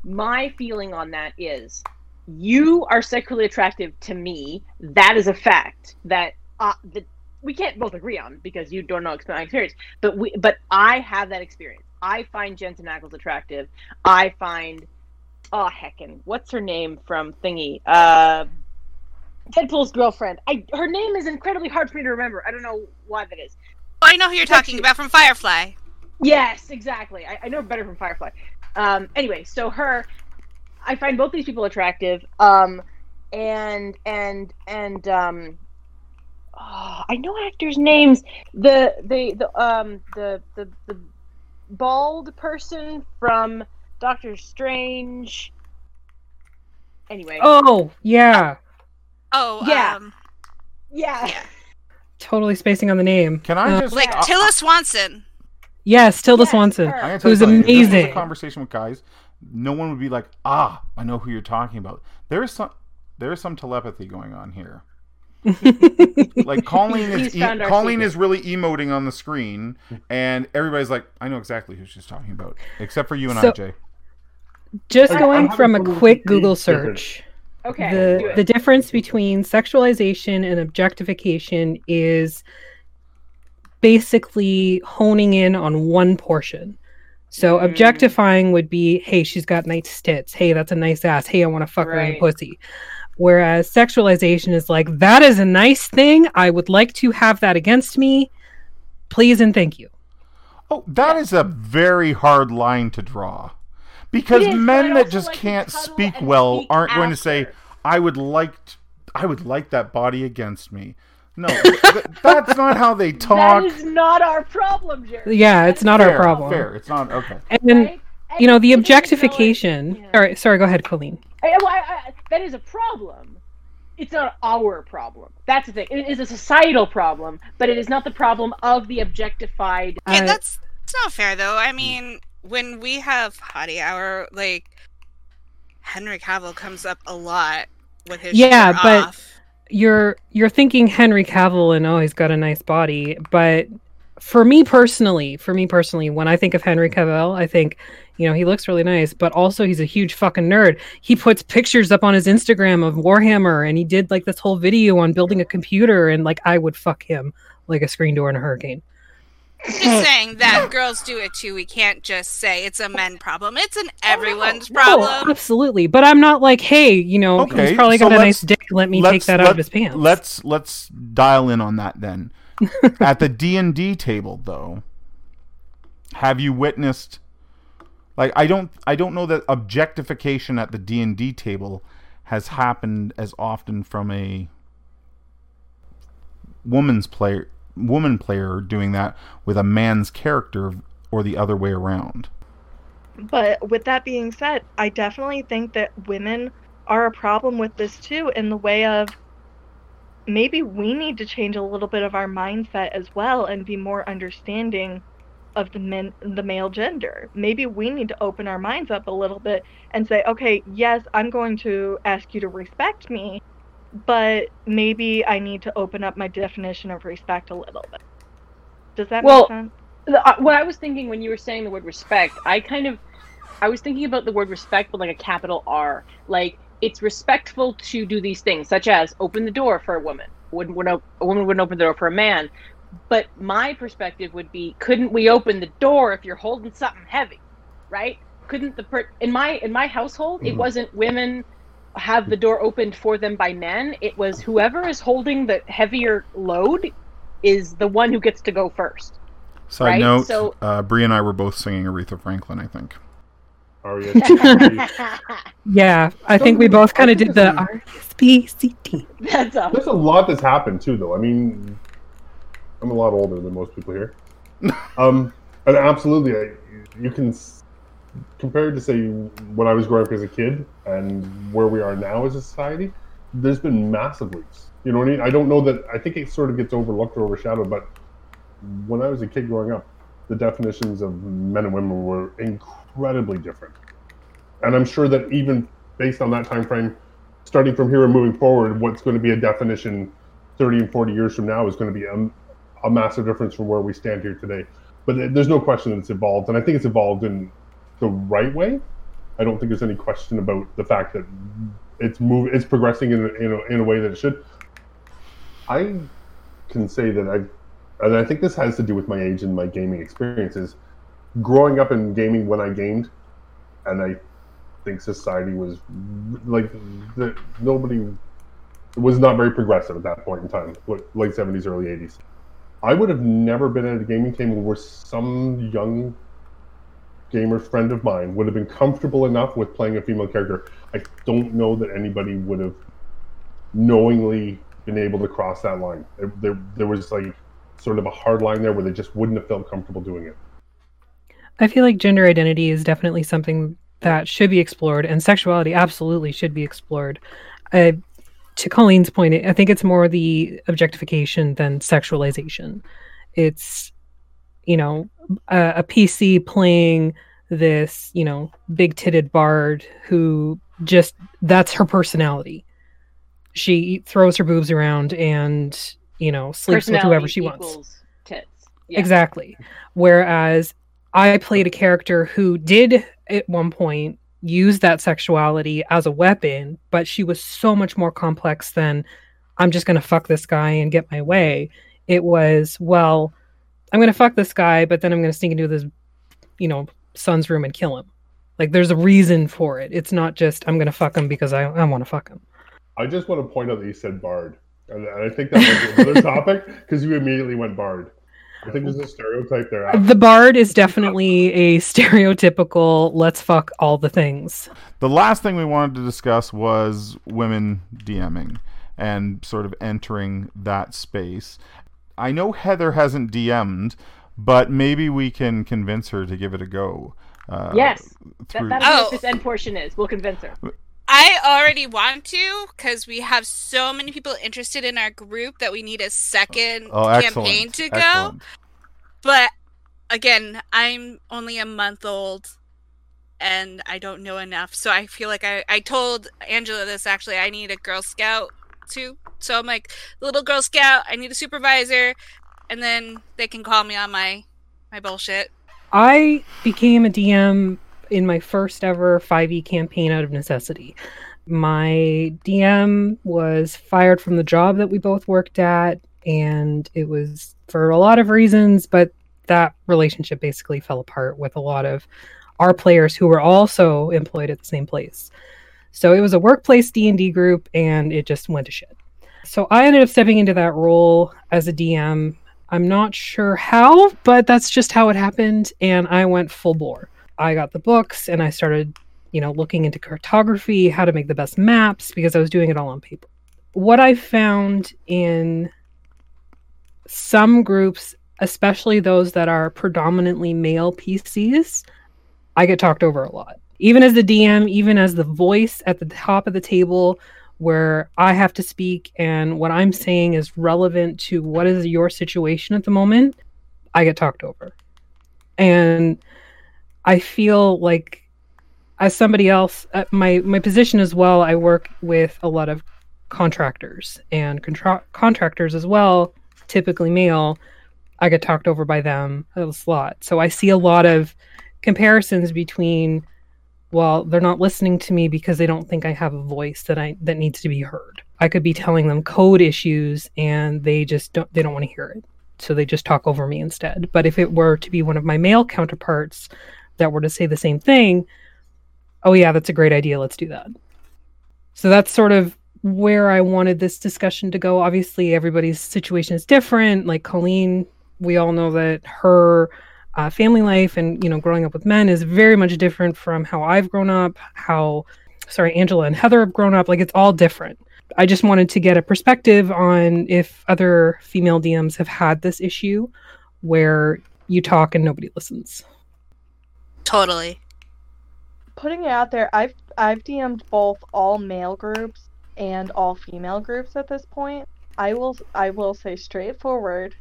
My feeling on that is, you are sexually attractive to me. That is a fact that uh, that we can't both agree on because you don't know my experience. But we, but I have that experience. I find Jensen Ackles attractive. I find oh heckin what's her name from thingy uh deadpool's girlfriend i her name is incredibly hard for me to remember i don't know why that is Oh, I know who you're talking about from Firefly. yes exactly i, I know better from firefly um anyway so her i find both these people attractive um and and and um oh, i know actors names the the the um the the, the bald person from doctor strange anyway Oh, yeah. Oh, Yeah. um, yeah Totally spacing on the name. Can I Uh, just like I- Tilda Swanson. Yes, Tilda Yes, Swanson. her. I'm gonna tell who's you something. If this amazing. a conversation with guys, no one would be like, "Ah, I know who you're talking about." There is some there is some telepathy going on here. Like Colleen is e- Colleen secret. is really emoting on the screen, and everybody's like, "I know exactly who she's talking about," except for you and I, Jay. Just going I'm from a quick Google with the difference. search. okay the the difference between sexualization and objectification is basically honing in on one portion. So Mm. objectifying would be, hey, she's got nice tits. Hey, that's a nice ass. Hey, I want to fuck her in the pussy. Whereas sexualization is like, that is a nice thing. I would like to have that against me. Please and thank you. Oh, that is a very hard line to draw. Because It is, but men that just like can't speak well speak aren't going to say, "I would like t- I would like that body against me." No, th- that's not how they talk. that is not our problem Jerry. Yeah, it's not fair, our problem. Fair, it's not okay. And right? you know, the And it doesn't go objectification. yeah. Sorry, sorry, go ahead, Colleen. I- well, I- I- that is a problem. It's not our problem. That's the thing. It is a societal problem, but it is not the problem of the objectified. Okay, Uh, that's it's not fair though. I mean, when we have Hottie Hour, like Henry Cavill comes up a lot with his Yeah, shirt but- off. You're you're thinking Henry Cavill and oh he's got a nice body, but for me personally, for me personally, when I think of Henry Cavill, I think you know he looks really nice, but also he's a huge fucking nerd. He puts pictures up on his Instagram of Warhammer, and he did like this whole video on building a computer, and like I would fuck him like a screen door in a hurricane. Just saying that girls do it too. We can't just say it's a men problem. It's an oh, everyone's Oh, problem. absolutely, but I'm not like, hey, you know, Okay, he's probably so got a let's- nice dick. Let me take let's- that out of his pants. Let's let's dial in on that then. At the D and D table, though, have you witnessed? Like, I don't, I don't know that objectification at the D and D table has happened as often from a woman's player, woman player doing that with a man's character, or the other way around. But with that being said, I definitely think that women are a problem with this too, in the way of maybe we need to change a little bit of our mindset as well and be more understanding of the men the male gender. Maybe we need to open our minds up a little bit and say, okay, yes, I'm going to ask you to respect me, but maybe I need to open up my definition of respect a little bit. Does that Well, make sense? The- uh, what I was thinking when you were saying the word respect, I kind of, I was thinking about the word respect with like a capital R. Like it's respectful to do these things, such as open the door for a woman. Wouldn't, would a woman wouldn't open the door for a man. But my perspective would be, couldn't we open the door if you're holding something heavy, right? couldn't the per in my in my household it Mhm. wasn't women have the door opened for them by men. It was whoever is holding the heavier load is the one who gets to go first. Side Right, note: so- uh, Bree and I were both singing Aretha Franklin. I think. Yeah, I think we both kind of did the R S P C T. That's a There's a lot that's happened too, though. I mean, I'm a lot older than most people here. um, and absolutely, I, you can s- compared to say when I was growing up as a kid and where we are now as a society. There's been massive leaps. You know what I mean? I don't know that. I think it sort of gets overlooked or overshadowed. But when I was a kid growing up, the definitions of men and women were incredibly different. And I'm sure that even based on that time frame, starting from here and moving forward, what's going to be a definition 30 and 40 years from now is going to be a, a massive difference from where we stand here today. But there's no question that it's evolved, and I think it's evolved in the right way. I don't think there's any question about the fact that it's move, it's progressing in a, in a, in a way that it should. I can say that I've, and I think this has to do with my age and my gaming experiences. Growing up in gaming when I gamed, and I think society was like the, nobody was not very progressive at that point in time, late 70s, early 80s. I would have never been at a gaming table where some young gamer friend of mine would have been comfortable enough with playing a female character. I don't know that anybody would have knowingly been able to cross that line. There, there, there was like sort of a hard line there where they just wouldn't have felt comfortable doing it. I feel like gender identity is definitely something that should be explored, and sexuality absolutely should be explored. I, to Colleen's point, I think it's more the objectification than sexualization. It's, you know, a, a PC playing this, you know, big titted bard who just that's her personality. She throws her boobs around and, you know, sleeps with whoever she wants. Tits. Yeah. Exactly. Whereas I played a character who did at one point use that sexuality as a weapon, but she was so much more complex than I'm just going to fuck this guy and get my way. It was, well, I'm going to fuck this guy, but then I'm going to sneak into this, you know, son's room and kill him. Like there's a reason for it. It's not just I'm going to fuck him because I, I want to fuck him. I just want to point out that you said bard. And, and I think that might be another topic because you immediately went bard. I think there's a stereotype there. after. The bard is definitely a stereotypical let's fuck all the things. The last thing we wanted to discuss was women DMing and sort of entering that space. I know Heather hasn't DM'd, but maybe we can convince her to give it a go. Uh, Yes. That, through- that's what Oh. this end portion is. We'll convince her. I already want to because we have so many people interested in our group that we need a second oh, excellent. campaign to go. excellent. But again, I'm only a month old and I don't know enough. So I feel like I, I told Angela this actually. I need a Girl Scout too. So I'm like, little Girl Scout, I need a supervisor. And then they can call me on my my bullshit. I became a DM in my first ever 5e campaign out of necessity. My DM was fired from the job that we both worked at, and it was for a lot of reasons, but that relationship basically fell apart with a lot of our players who were also employed at the same place. So it was a workplace D&D group and it just went to shit. So I ended up stepping into that role as a DM I'm not sure how, but that's just how it happened. And I went full bore. I got the books and I started, you know, looking into cartography, how to make the best maps, because I was doing it all on paper. What I found in some groups, especially those that are predominantly male PCs, I get talked over a lot. Even as the DM, even as the voice at the top of the table, where I have to speak and what I'm saying is relevant to what is your situation at the moment, I get talked over. And I feel like as somebody else, uh, my my position as well, I work with a lot of contractors and contra- contractors as well, typically male. I get talked over by them a lot. So I see a lot of comparisons between well they're not listening to me because they don't think i have a voice that i that needs to be heard i could be telling them code issues and they just don't they don't want to hear it so they just talk over me instead but if it were to be one of my male counterparts that were to say the same thing, oh yeah, that's a great idea. Let's do that. So that's sort of where I wanted this discussion to go. Obviously, everybody's situation is different. Like Colleen, we all know that her uh, family life and you know growing up with men is very much different from how I've grown up. How sorry, Angela and Heather have grown up. Like it's all different. I just wanted to get a perspective on if other female DMs have had this issue where you talk and nobody listens. Totally. Putting it out there, I've I've DM'd both all male groups and all female groups at this point. I will I will say straightforward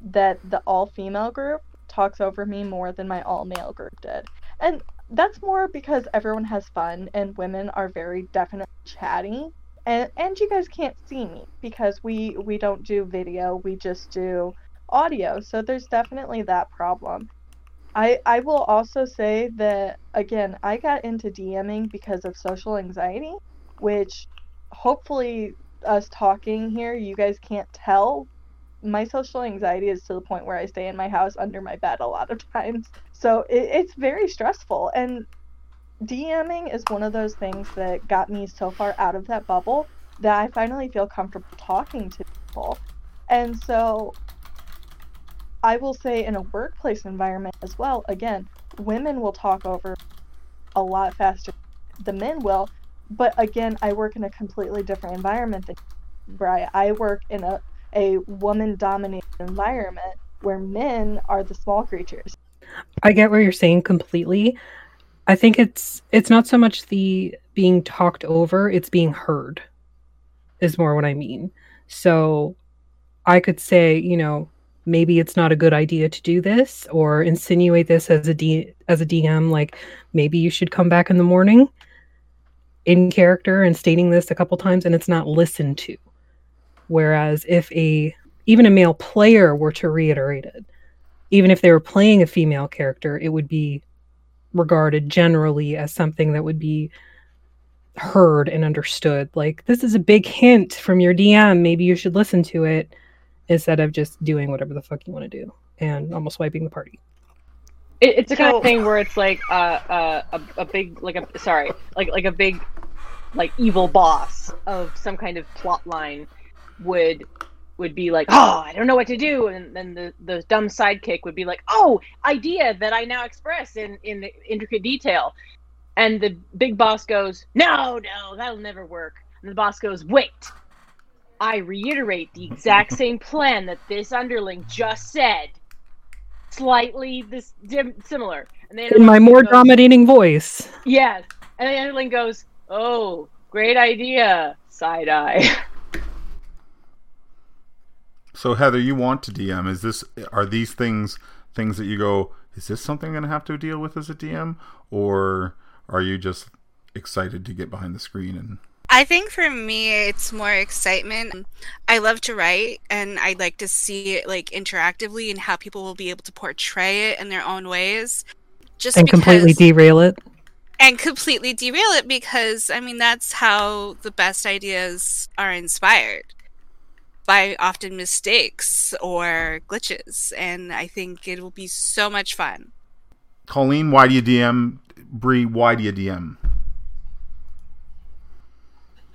that the all female group talks over me more than my all male group did. And that's more because everyone has fun and women are very definitely chatty. And and you guys can't see me because we we don't do video, we just do audio. So there's definitely that problem. I I will also say that again, I got into DMing because of social anxiety, which hopefully us talking here, you guys can't tell. My social anxiety is to the point where I stay in my house under my bed a lot of times. So it, it's very stressful. And DMing is one of those things that got me so far out of that bubble that I finally feel comfortable talking to people. And so I will say in a workplace environment as well, again, women will talk over a lot faster than men will. But again, I work in a completely different environment than I work in a, a woman dominated environment where men are the small creatures. I get what you're saying completely. I think it's it's not so much the being talked over, it's being heard is more what I mean. So I could say, you know, maybe it's not a good idea to do this or insinuate this as a D as a DM like maybe you should come back in the morning in character and stating this a couple times and it's not listened to. Whereas if a even a male player were to reiterate it, even if they were playing a female character, it would be regarded generally as something that would be heard and understood. Like, this is a big hint from your DM. Maybe you should listen to it instead of just doing whatever the fuck you want to do and almost wiping the party. It, it's the kind of thing where it's like uh, uh, a a big like a sorry like like a big like evil boss of some kind of plot line would would be like, oh, I don't know what to do, and then the the dumb sidekick would be like, oh, idea that I now express in in intricate detail, and the big boss goes, no, no, that'll never work, and the boss goes, wait, I reiterate the exact same plan that this underling just said, slightly this dim, similar, and then In my more dominating voice. yes, and the underling goes, oh, great idea, side eye. So Heather, you want to DM? Is this are these things things that you go? Is this something I'm going to have to deal with as a DM, or are you just excited to get behind the screen and? I think for me, it's more excitement. I love to write, and I'd like to see it like interactively and how people will be able to portray it in their own ways. Just and completely derail it. and completely derail it because I mean that's how the best ideas are inspired by often mistakes or glitches, and I think it will be so much fun. Colleen, why do you DM? Bree, why do you DM?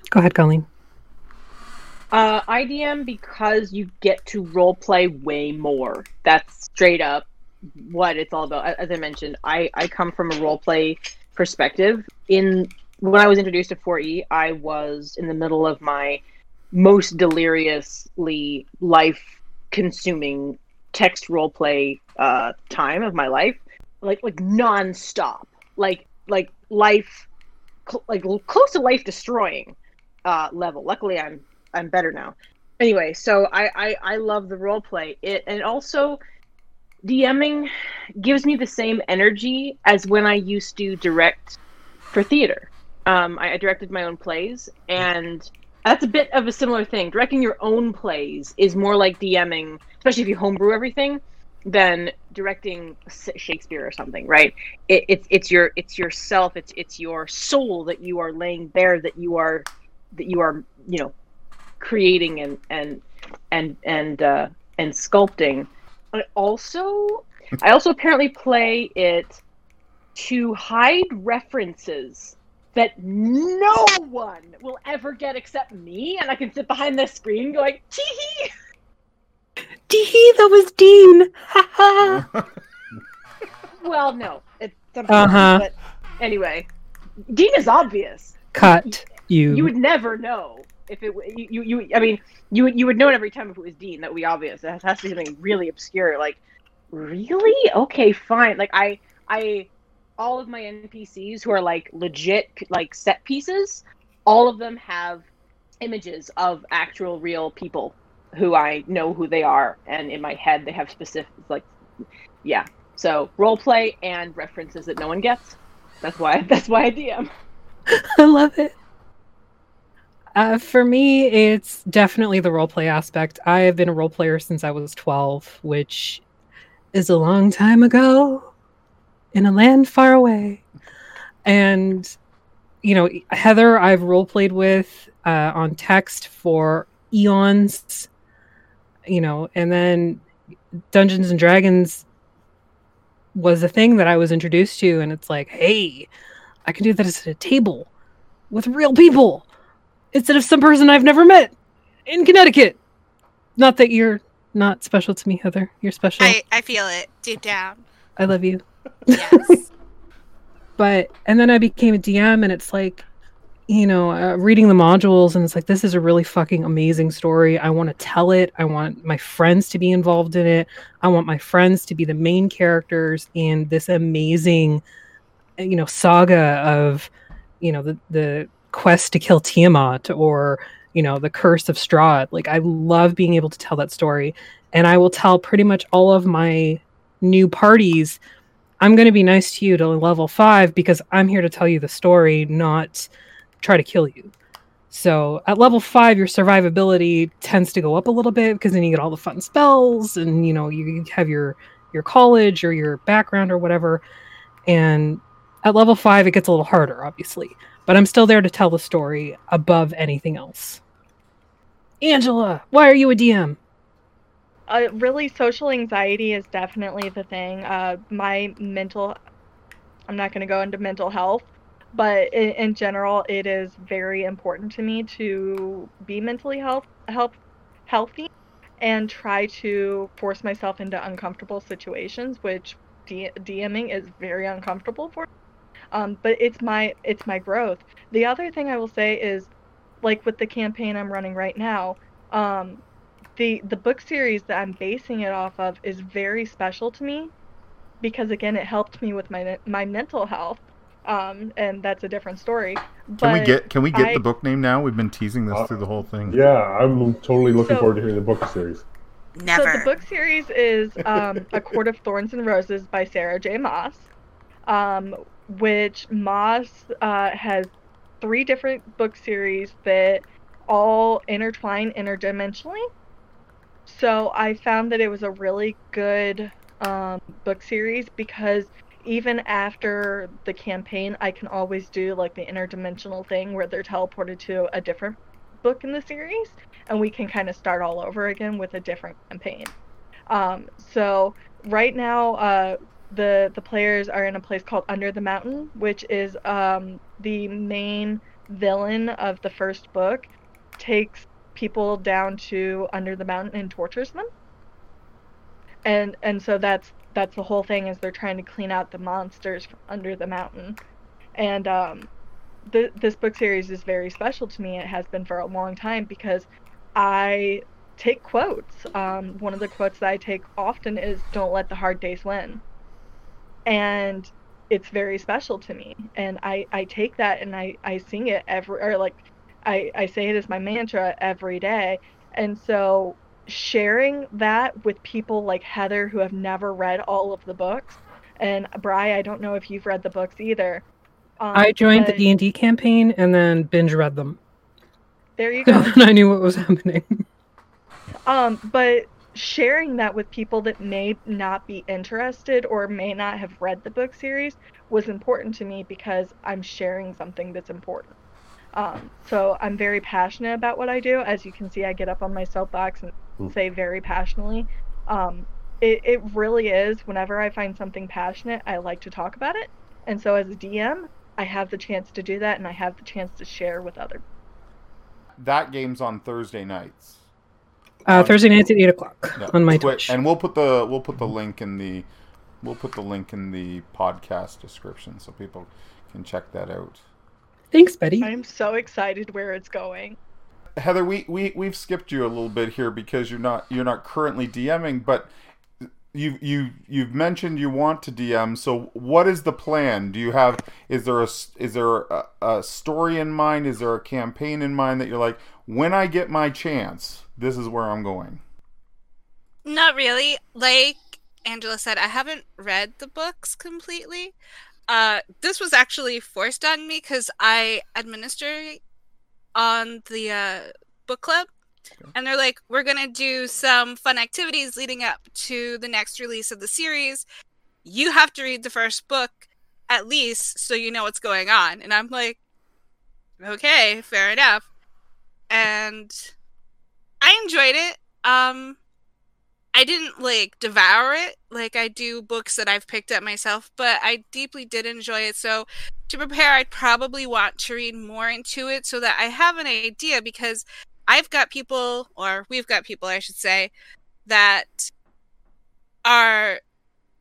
Go ahead, Colleen. Uh, IDM because you get to role play way more. That's straight up what it's all about. As I mentioned, I, I come from a role play perspective. In when I was introduced to 4E, I was in the middle of my most deliriously life consuming text role play uh, time of my life, like like nonstop, like like life, cl- like close to life destroying uh, level. Luckily, I'm I'm better now. Anyway, so I I, I love the role play. It and also DMing gives me the same energy as when I used to direct for theater. Um, I, I directed my own plays, and that's a bit of a similar thing. Directing your own plays is more like DMing, especially if you homebrew everything, than directing Shakespeare or something, right? It, it's it's your it's yourself, it's it's your soul that you are laying bare, that you are that you are you know creating and and and and uh, and sculpting. But also, I also apparently play it to hide references that no one will ever get except me, and I can sit behind the screen going, tee hee. Dee, that was Dean. Ha ha. Well, no, it's Uh-huh. but anyway, Dean is obvious. Cut you. You would never know if it. You, you, you I mean, you would you would know it every time if it was Dean. That would be obvious. It has to be something really obscure. Like, really? Okay, fine. Like I, I, all of my NPCs who are like legit like set pieces, all of them have images of actual real people who I know who they are, and in my head they have specific like, yeah. So role play and references that no one gets. That's why. That's why I DM. I love it. Uh, for me, it's definitely the role play aspect. I have been a role player since I was 12, which is a long time ago in a land far away. And, you know, Heather, I've role played with uh, on text for eons, you know, and then Dungeons and Dragons was a thing that I was introduced to. And it's like, hey, I can do this at a table with real people instead of some person I've never met in Connecticut. Not that you're not special to me, Heather. You're special. I, I, I feel it deep down. I love you. Yes. But and then I became a DM, and it's like, you know, uh, reading the modules, and it's like this is a really fucking amazing story. I want to tell it. I want my friends to be involved in it. I want my friends to be the main characters in this amazing, you know, saga of, you know, the the quest to kill Tiamat or you know the curse of Strahd. Like I love being able to tell that story, and I will tell pretty much all of my new parties I'm going to be nice to you to level five because I'm here to tell you the story, not try to kill you. So at level five, your survivability tends to go up a little bit because then you get all the fun spells, and you know you have your your college or your background or whatever. And at level five, it gets a little harder, obviously. But I'm still there to tell the story above anything else. Angela, why are you a DM? Uh, really social anxiety is definitely the thing. Uh, my mental i'm not going to go into mental health but in, in general it is very important to me to be mentally health, health healthy and try to force myself into uncomfortable situations which D- dming is very uncomfortable for. Um, but it's my it's my growth. The other thing i will say is like with the campaign i'm running right now um, the the book series that I'm basing it off of is very special to me because again it helped me with my my mental health um, and that's a different story. Can we get can we get I- the book name now? We've been teasing this Uh, through the whole thing. Yeah, I'm totally looking So- forward to hearing the book series. Never. So the book series is um, A Court of Thorns and Roses by Sarah J. Maas, um, which Maas uh, has three different book series that all intertwine interdimensionally. So I found that it was a really good um, book series because even after the campaign, I can always do like the interdimensional thing where they're teleported to a different book in the series and we can kind of start all over again with a different campaign. Um, so right now, uh, the the players are in a place called Under the Mountain, which is um, the main villain of the first book takes people down to under the mountain and tortures them. And and so that's that's the whole thing is they're trying to clean out the monsters from under the mountain. And um, th- this book series is very special to me. It has been for a long time because I take quotes. Um, one of the quotes that I take often is "Don't let the hard days win," and it's very special to me. And I I take that and I I sing it every or like I I say it as my mantra every day. And so sharing that with people like Heather who have never read all of the books, and Bree, I don't know if you've read the books either. Um, I joined the D and D campaign and then binge read them, There you go. and I knew what was happening. Um, but sharing that with people that may not be interested or may not have read the book series was important to me because I'm sharing something that's important. Um, so I'm very passionate about what I do. As you can see, I get up on my soapbox and say very passionately. Um, it, it really is. Whenever I find something passionate, I like to talk about it. And so as a DM, I have the chance to do that and I have the chance to share with other That game's on Thursday nights. Uh, On- Thursday nights at eight o'clock Yeah, on my Twi- Twitch. and we'll put the we'll put the link in the we'll put the link in the podcast description so people can check that out. Thanks, Betty. I'm so excited where it's going. Heather, we, we we've skipped you a little bit here because you're not you're not currently DMing, but you you you've mentioned you want to DM. So what is the plan? Do you have is there a is there a, a story in mind? Is there a campaign in mind that you're like when I get my chance, this is where I'm going? Not really. Like Angela said, I haven't read the books completely. Uh, this was actually forced on me because I administer on the uh, book club. Okay. And they're like, we're going to do some fun activities leading up to the next release of the series. You have to read the first book at least so you know what's going on. And I'm like, okay, fair enough. And I enjoyed it. Um, I didn't like devour it like I do books that I've picked up myself, but I deeply did enjoy it. So to prepare, I'd probably want to read more into it so that I have an idea because I've got people, or we've got people, I should say, that are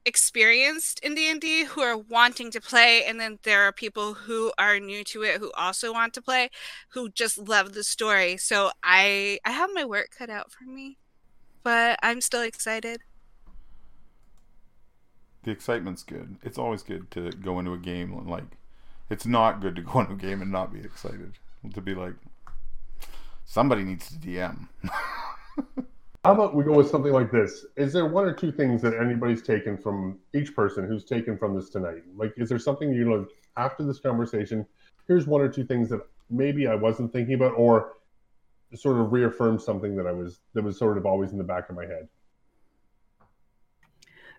experienced in D&D who are wanting to play and then there are people who are new to it who also want to play who just love the story. So I I have my work cut out for me but I'm still excited. The excitement's good. It's always good to go into a game and like it's not good to go into a game and not be excited. To be like somebody needs to DM. How about we go with something like this? Is there one or two things that anybody's taken from each person who's taken from this tonight? Like, is there something you know after this conversation? Here's one or two things that maybe I wasn't thinking about, or sort of reaffirmed something that I was that was sort of always in the back of my head.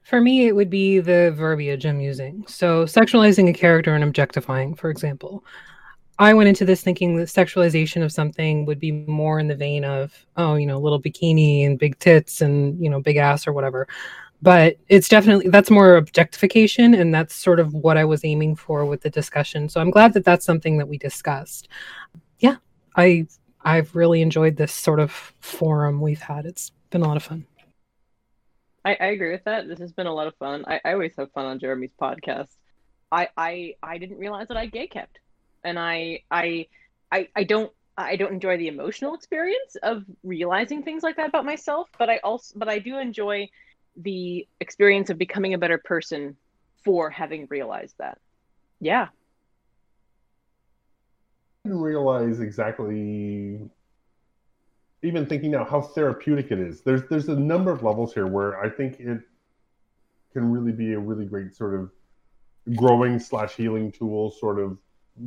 For me, it would be the verbiage I'm using. So, sexualizing a character and objectifying, for example. I went into this thinking that sexualization of something would be more in the vein of, oh, you know, little bikini and big tits and, you know, big ass or whatever. But it's definitely, that's more objectification. And that's sort of what I was aiming for with the discussion. So I'm glad that that's something that we discussed. Yeah, I, I've really enjoyed this sort of forum we've had. It's been a lot of fun. I, I agree with that. This has been a lot of fun. I, I always have fun on Jeremy's podcast. I, I I didn't realize that I gay kept, and I I I I don't I don't enjoy the emotional experience of realizing things like that about myself. But I also but I do enjoy the experience of becoming a better person for having realized that. Yeah. Didn't realize exactly even thinking now how therapeutic it is. There's there's a number of levels here where I think it can really be a really great sort of growing slash healing tool, sort of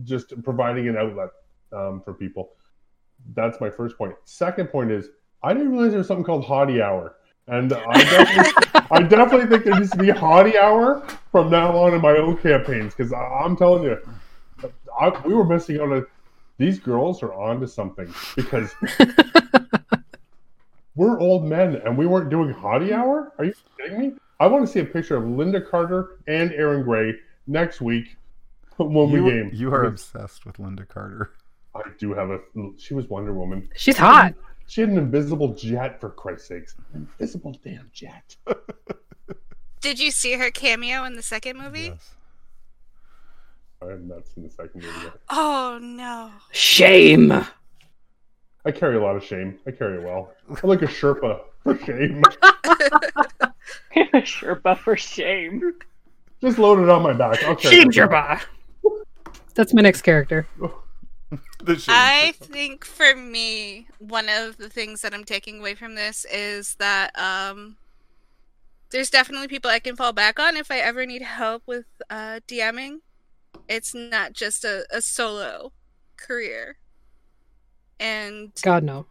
just providing an outlet um, for people. That's my first point. Second point is I didn't realize there was something called Hottie Hour, and I definitely, I definitely think there needs to be Hottie Hour from now on in my own campaigns because I'm telling you, I, we were missing out on. These girls are on to something because we're old men and we weren't doing Hottie Hour. Are you kidding me? I want to see a picture of Lynda Carter and Aaron Gray next week when we you, game. you are obsessed with Lynda Carter. I do have a. She was Wonder Woman. She's hot. She had an invisible jet, for Christ's sakes. An invisible damn jet. Did you see her cameo in the second movie? Yes. I have not seen the second movie yet. Oh no. Shame. I carry a lot of shame. I carry it well. I'm like a Sherpa for shame. A Sherpa for shame. Just load it on my back. I'll carry Shame. Sherpa. That's my next character. The shame I system. think for me, one of the things that I'm taking away from this is that um there's definitely people I can fall back on if I ever need help with uh DMing. It's not just a, a solo career. And God no.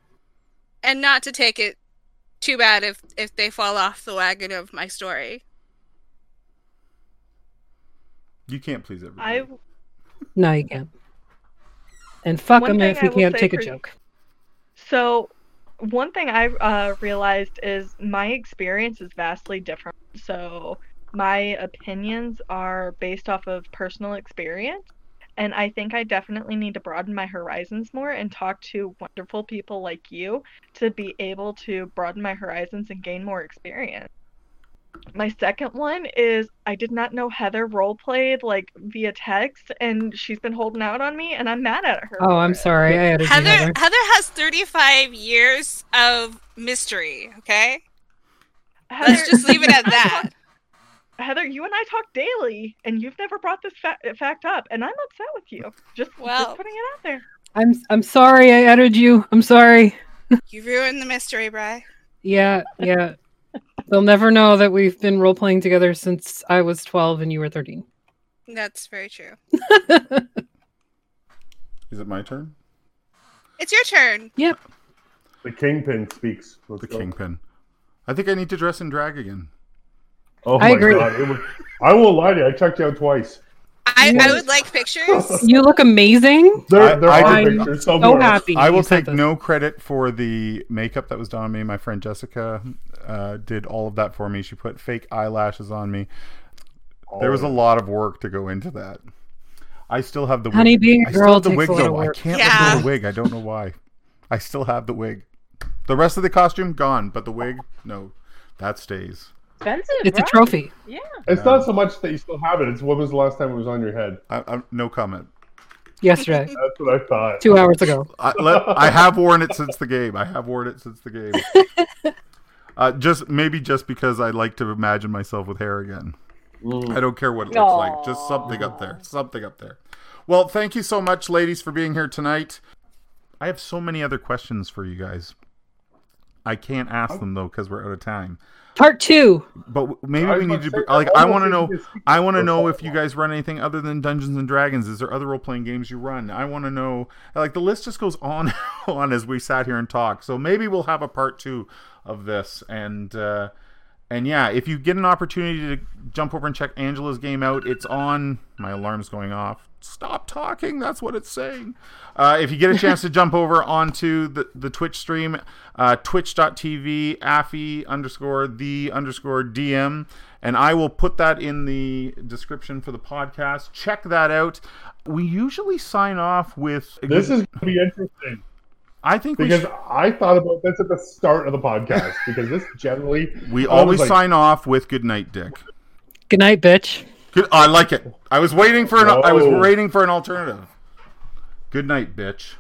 and not to take it too bad if if they fall off the wagon of my story. You can't please everybody. I No, you can't. And fuck One them thing if you can't say take a joke. So, one thing I uh, realized is my experience is vastly different. So, my opinions are based off of personal experience. And I think I definitely need to broaden my horizons more and talk to wonderful people like you to be able to broaden my horizons and gain more experience. My second one is I did not know Heather role played like via text, and she's been holding out on me, and I'm mad at her. Oh, I'm sorry. I added you, Heather Heather. Heather has 35 years of mystery, okay? Heather, Let's just leave it at that. Heather, you and I talk daily, and you've never brought this fa- fact up, and I'm upset with you. Just, Well- just putting it out there. I'm I'm sorry. I added you. I'm sorry. You ruined the mystery, Bree. Yeah, yeah. They'll never know that we've been role playing together since I was 12 and you were 13. That's very true. Is it my turn? It's your turn. Yep. The kingpin speaks. Let's The go. kingpin. I think I need to dress in drag again. Oh I my agree. god! It was, I won't lie to you. I checked you out twice. I, I would like pictures. You look amazing. There, I- there I are did- pictures So somewhere. happy. I will take this. no credit for the makeup that was done on me. My friend Jessica uh, did all of that for me. She put fake eyelashes on me. There was a Oh, lot of work to go into that. I still have the wig. Honey, being a I still girl have the wig a lot of though. I can't let Yeah. go the wig. I don't know why. I still have the wig. The rest of the costume gone, but the wig, no, that stays. Expensive. It's a trophy. Yeah. It's not so much that you still have it. It's when was the last time it was on your head? I, I, no comment. Yesterday, That's what I thought. two hours ago. I, let, I have worn it since the game. I have worn it since the game. Uh, just maybe just because I like to imagine myself with hair again. Mm. I don't care what it looks like. Just something up there. Something up there. Well, thank you so much, ladies, for being here tonight. I have so many other questions for you guys. I can't ask them though because we're out of time. Part two. But maybe we need to. to be- Like, I I want to know. you could speak I want to know if you guys run anything other than Dungeons and Dragons. Is there other role playing games you run? I want to know. Like the list just goes on and on as we sat here and talk. So maybe we'll have a part two of this. And uh, and yeah, if you get an opportunity to jump over and check Angela's game out, it's on. My alarm's going off. Stop talking. That's what it's saying. Uh, if you get a chance to jump over onto the, the Twitch stream, uh, twitch.tv, affy underscore the underscore DM, and I will put that in the description for the podcast. Check that out. We usually sign off with. This is going to be interesting I think we, because should, I thought about this at the start of the podcast because this generally we always like, sign off with good night, Dick. Good night, bitch. Good, I like it. I was waiting for an. I was waiting for an alternative. Good night, bitch.